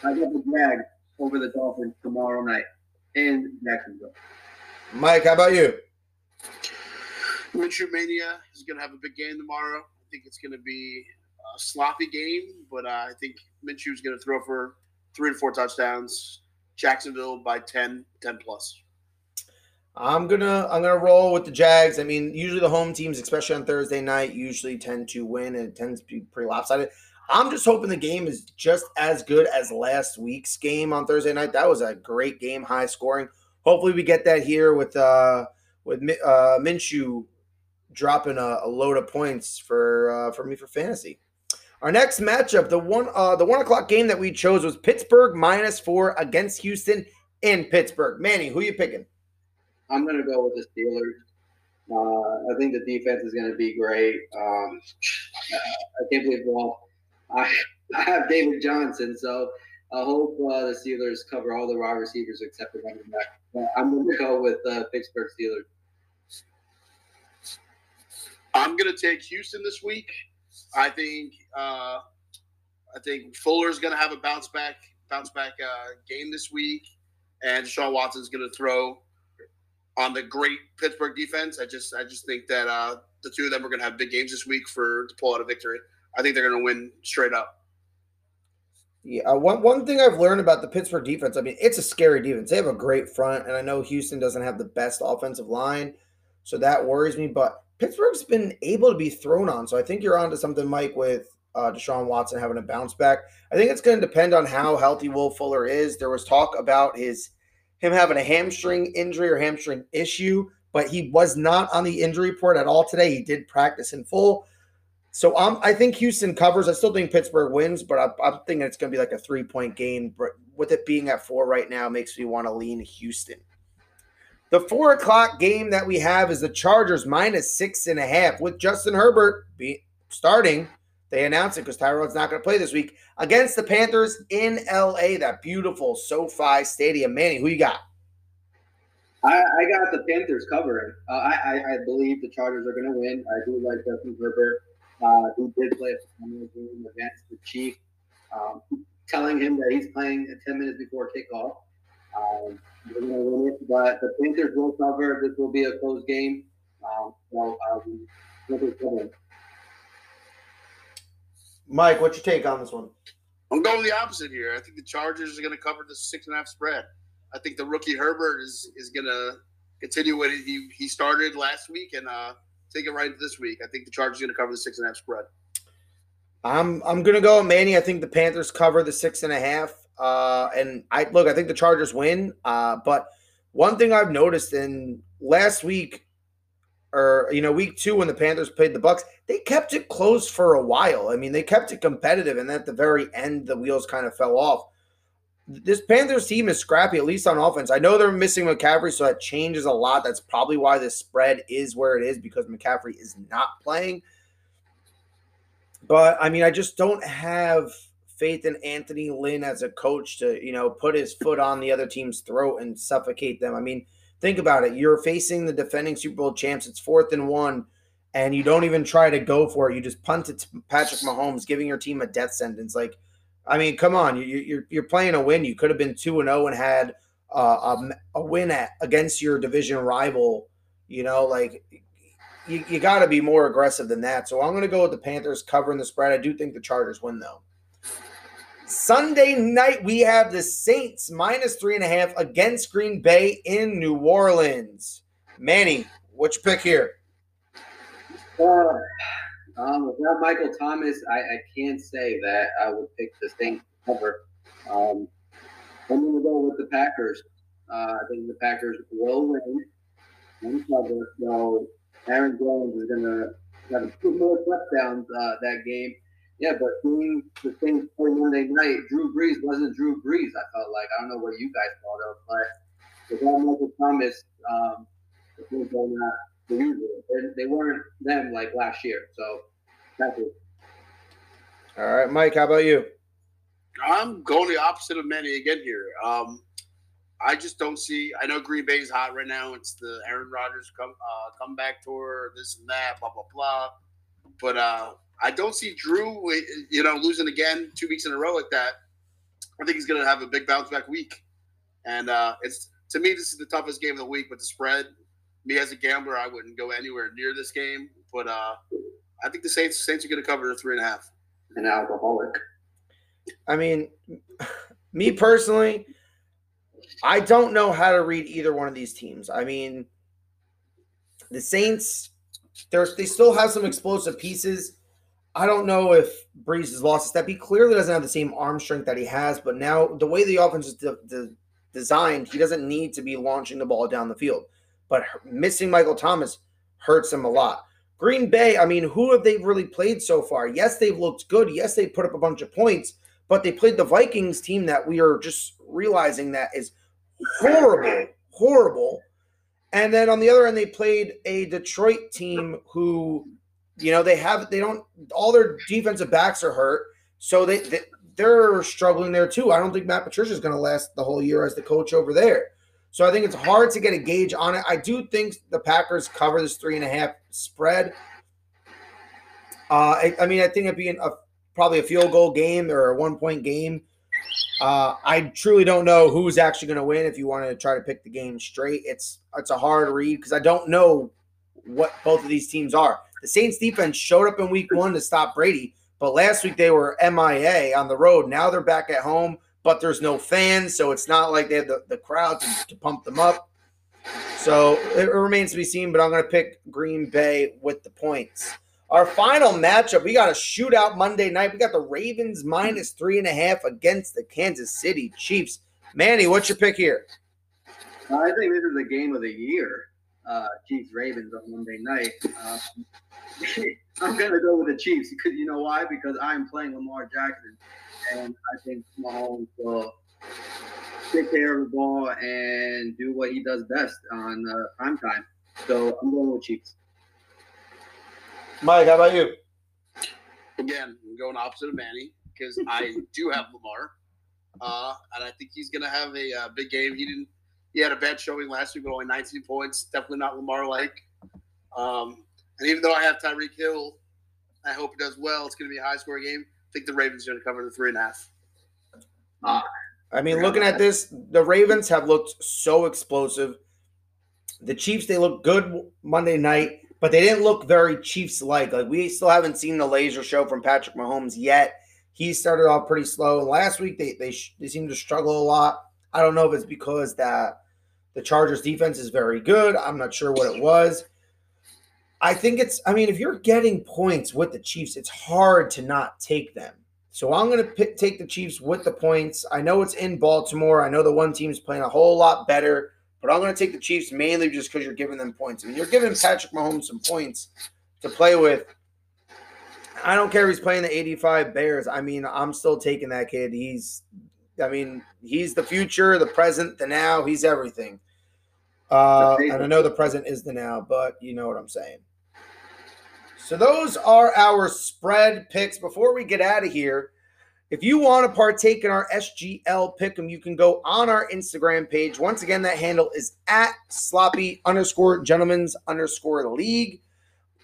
I got the Jags over the Dolphins tomorrow night in Jacksonville. Mike, how about you? Minshew Mania is going to have a big game tomorrow. I think it's going to be a sloppy game, but uh, I think Minshew is going to throw for three to four touchdowns. Jacksonville by 10, 10 plus. I'm gonna I'm gonna roll with the Jags. I mean, usually the home teams, especially on Thursday night, usually tend to win and it tends to be pretty lopsided. I'm just hoping the game is just as good as last week's game on Thursday night. That was a great game, high scoring. Hopefully, we get that here with uh with uh, Minshew dropping a, a load of points for uh, for me for fantasy. Our next matchup, the one uh, the one o'clock game that we chose was Pittsburgh minus four against Houston in Pittsburgh. Manny, who you picking? I'm gonna go with the Steelers. Uh, I think the defense is gonna be great. Um, I can't believe well, I *laughs* I have David Johnson, so I hope uh, the Steelers cover all the wide receivers except the running back. I'm gonna go with uh, Pittsburgh Steelers. I'm going to take Houston this week. I think uh, I think Fuller's going to have a bounce back bounce back uh, game this week, and Deshaun Watson's going to throw on the great Pittsburgh defense. I just I just think that uh, the two of them are going to have big games this week for to pull out a victory. I think they're going to win straight up. Yeah, uh, one one thing I've learned about the Pittsburgh defense, I mean, it's a scary defense. They have a great front, and I know Houston doesn't have the best offensive line, so that worries me. But Pittsburgh's been able to be thrown on, so I think you're onto something, Mike, with uh, Deshaun Watson having a bounce back. I think it's going to depend on how healthy Will Fuller is. There was talk about his him having a hamstring injury or hamstring issue, but he was not on the injury report at all today. He did practice in full. So um, I think Houston covers. I still think Pittsburgh wins, but I, I'm thinking it's going to be like a three point game. But with it being at four right now, makes me want to lean Houston. The four o'clock game that we have is the Chargers minus six and a half with Justin Herbert be starting. They announced it because Tyrod's not going to play this week against the Panthers in LA, that beautiful SoFi Stadium. Manny, who you got? I, I got the Panthers covering. Uh, I, I, I believe the Chargers are going to win. I do like Justin Herbert, uh, who did play a game against the Chief, um, telling him that he's playing 10 minutes before kickoff. Um, we're going to win it, but the Panthers will cover. This will be a close game. Um, so, um, Mike, what's your take on this one? I'm going the opposite here. I think the Chargers are going to cover the six and a half spread. I think the rookie Herbert is is going to continue what he he started last week and uh, take it right this week. I think the Chargers are going to cover the six and a half spread. I'm I'm going to go Manny. I think the Panthers cover the six and a half. Uh, and I look, I think the Chargers win. Uh, but one thing I've noticed in last week, or you know, week two when the Panthers played the Bucs, they kept it close for a while. I mean, they kept it competitive, and at the very end, the wheels kind of fell off. This Panthers team is scrappy, at least on offense. I know they're missing McCaffrey, so that changes a lot. That's probably why this spread is where it is because McCaffrey is not playing. But I mean, I just don't have faith in Anthony Lynn as a coach to, you know, put his foot on the other team's throat and suffocate them. I mean, think about it. You're facing the defending Super Bowl champs. It's fourth and one, and you don't even try to go for it. You just punt it to Patrick Mahomes, giving your team a death sentence. Like, I mean, come on. You, you're you're playing a win. You could have been two and zero oh and had uh, a, a win at against your division rival. You know, like you, you got to be more aggressive than that. So I'm going to go with the Panthers covering the spread. I do think the Chargers win though. Sunday night, we have the Saints minus three and a half against Green Bay in New Orleans. Manny, which pick here? Uh, um, without Michael Thomas, I, I, can't say that I would pick the Saints cover. Um, I'm going to go with the Packers. Uh, I think the Packers will win and cover. So Aaron Jones is going to have two more touchdowns uh, that game. Yeah, but seeing the thing for Monday night, Drew Brees wasn't Drew Brees. I felt like I don't know what you guys thought of, but without Michael Thomas, um, the things are not the usual. They, they weren't them like last year. So that's it. All right, Mike. How about you? I'm going the opposite of Manny again here. Um, I just don't see. I know Green Bay's hot right now. It's the Aaron Rodgers come uh, comeback tour, this and that, blah blah blah. But uh, I don't see Drew, you know, losing again two weeks in a row like that. I think he's going to have a big bounce back week. And uh, it's to me, this is the toughest game of the week with the spread. Me as a gambler, I wouldn't go anywhere near this game. But uh, I think the Saints Saints are going to cover the three and a half. An alcoholic. I mean, *laughs* me personally, I don't know how to read either one of these teams. I mean, the Saints, they still have some explosive pieces. I don't know if Brees has lost a step. He clearly doesn't have the same arm strength that he has, but now the way the offense is de- de- designed, he doesn't need to be launching the ball down the field. But missing Michael Thomas hurts him a lot. Green Bay, I mean, who have they really played so far? Yes, they've looked good. Yes, they put up a bunch of points, but they played the Vikings team that we are just realizing that is horrible, horrible. And then on the other end, they played a Detroit team who you know, they have they don't all their defensive backs are hurt, so they, they they're struggling there too. I don't think Matt Patricia is going to last the whole year as the coach over there. So I think it's hard to get a gauge on it. I do think the Packers cover this three and a half spread. Uh, I, I, mean, I think it'd be a, probably a field goal game or a one point game. Uh, I truly don't know who's actually going to win. If you want to try to pick the game straight, it's it's a hard read because I don't know what both of these teams are. The Saints defense showed up in week one to stop Brady, but last week they were MIA on the road. Now they're back at home, but there's no fans, so it's not like they have the, the crowd to, to pump them up. So it remains to be seen, but I'm going to pick Green Bay with the points. Our final matchup, we got a shootout Monday night. We got the Ravens minus three and a half against the Kansas City Chiefs. Manny, what's your pick here? I think this is the game of the year. Uh, Chiefs Ravens on Monday night. Um, *laughs* I'm gonna go with the Chiefs because you know why? Because I'm playing Lamar Jackson, and I think Mahomes will take care of the ball and do what he does best on uh, prime time. So I'm going with Chiefs. Mike, how about you? Again, I'm going opposite of Manny because I *laughs* do have Lamar, uh, and I think he's gonna have a uh, big game. He didn't he had a bad showing last week with only 19 points. Definitely not Lamar like. Um, and even though I have Tyreek Hill, I hope he does well. It's going to be a high scoring game. I think the Ravens are going to cover the three and a half. Uh, I mean, looking at this, the Ravens have looked so explosive. The Chiefs, they look good Monday night, but they didn't look very Chiefs like. Like we still haven't seen the laser show from Patrick Mahomes yet. He started off pretty slow. Last week they they they seem to struggle a lot. I don't know if it's because that the Chargers defense is very good. I'm not sure what it was. I think it's, I mean, if you're getting points with the Chiefs, it's hard to not take them. So I'm going to take the Chiefs with the points. I know it's in Baltimore. I know the one team's playing a whole lot better, but I'm going to take the Chiefs mainly just because you're giving them points. I mean, you're giving Patrick Mahomes some points to play with. I don't care if he's playing the 85 Bears. I mean, I'm still taking that kid. He's, I mean, he's the future, the present, the now. He's everything. Uh, and I know the present is the now, but you know what I'm saying. So those are our spread picks. Before we get out of here, if you want to partake in our SGL pick'em, you can go on our Instagram page. Once again, that handle is at sloppy underscore gentlemen's underscore league.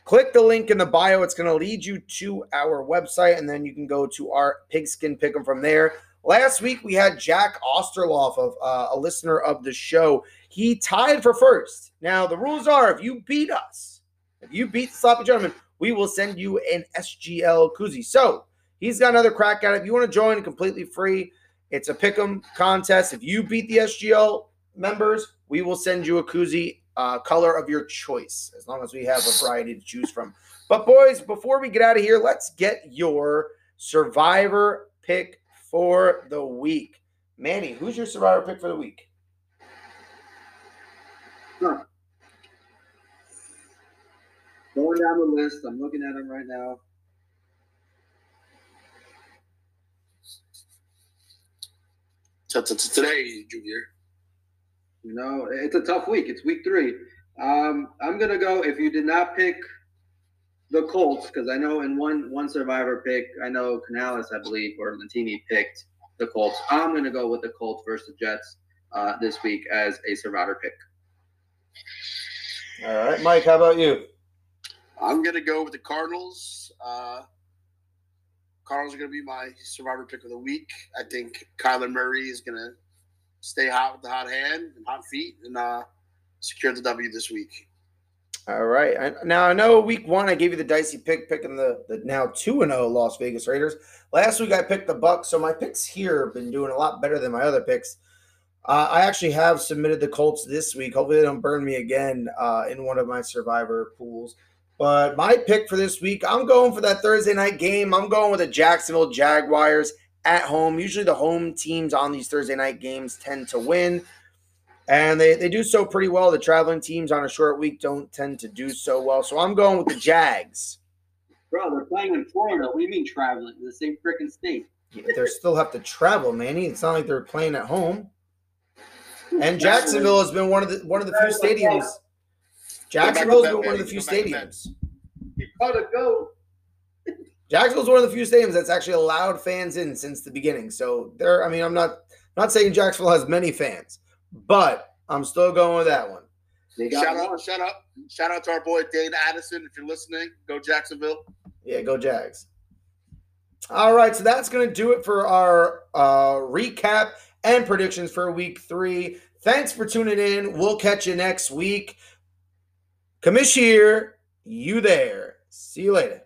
Click the link in the bio. It's going to lead you to our website, and then you can go to our pigskin pick'em from there. Last week we had Jack Osterloff of uh, a listener of the show. He tied for first. Now the rules are: if you beat us, if you beat the sloppy gentleman, we will send you an SGL koozie. So he's got another crack at it. If you want to join, completely free. It's a pick'em contest. If you beat the SGL members, we will send you a koozie, uh, color of your choice, as long as we have a variety to choose from. But boys, before we get out of here, let's get your survivor pick for the week. Manny, who's your survivor pick for the week? Huh. Going down the list, I'm looking at them right now. So, today, Junior. You know, it's a tough week. It's week three. Um, I'm gonna go. If you did not pick the Colts, because I know in one one survivor pick, I know Canales, I believe, or Lentini picked the Colts. I'm gonna go with the Colts versus the Jets uh, this week as a survivor pick. All right, Mike. How about you? I'm gonna go with the Cardinals. Uh, Cardinals are gonna be my survivor pick of the week. I think Kyler Murray is gonna stay hot with the hot hand and hot feet and uh, secure the W this week. All right. Now I know week one I gave you the dicey pick, picking the the now two and zero oh Las Vegas Raiders. Last week I picked the Bucs, so my picks here have been doing a lot better than my other picks. Uh, I actually have submitted the Colts this week. Hopefully they don't burn me again uh, in one of my survivor pools. But my pick for this week, I'm going for that Thursday night game. I'm going with the Jacksonville Jaguars at home. Usually the home teams on these Thursday night games tend to win. And they, they do so pretty well. The traveling teams on a short week don't tend to do so well. So I'm going with the Jags. Bro, they're playing in Florida. What do you mean traveling? In the same freaking state. Yeah, they still have to travel, Manny. It's not like they're playing at home. And Jacksonville has been one of the one of the few stadiums Jacksonville's been one of the few stadiums. You gotta go. *laughs* Jacksonville's one of the few stadiums that's actually allowed fans in since the beginning. So there, I mean, I'm not not saying Jacksonville has many fans, but I'm still going with that one. Shout out, shout out, shout out to our boy Dane Addison. If you're listening, go Jacksonville. Yeah, go Jags. All right, so that's going to do it for our uh, recap and predictions for week three. Thanks for tuning in. We'll catch you next week. Commish here, you there. See you later.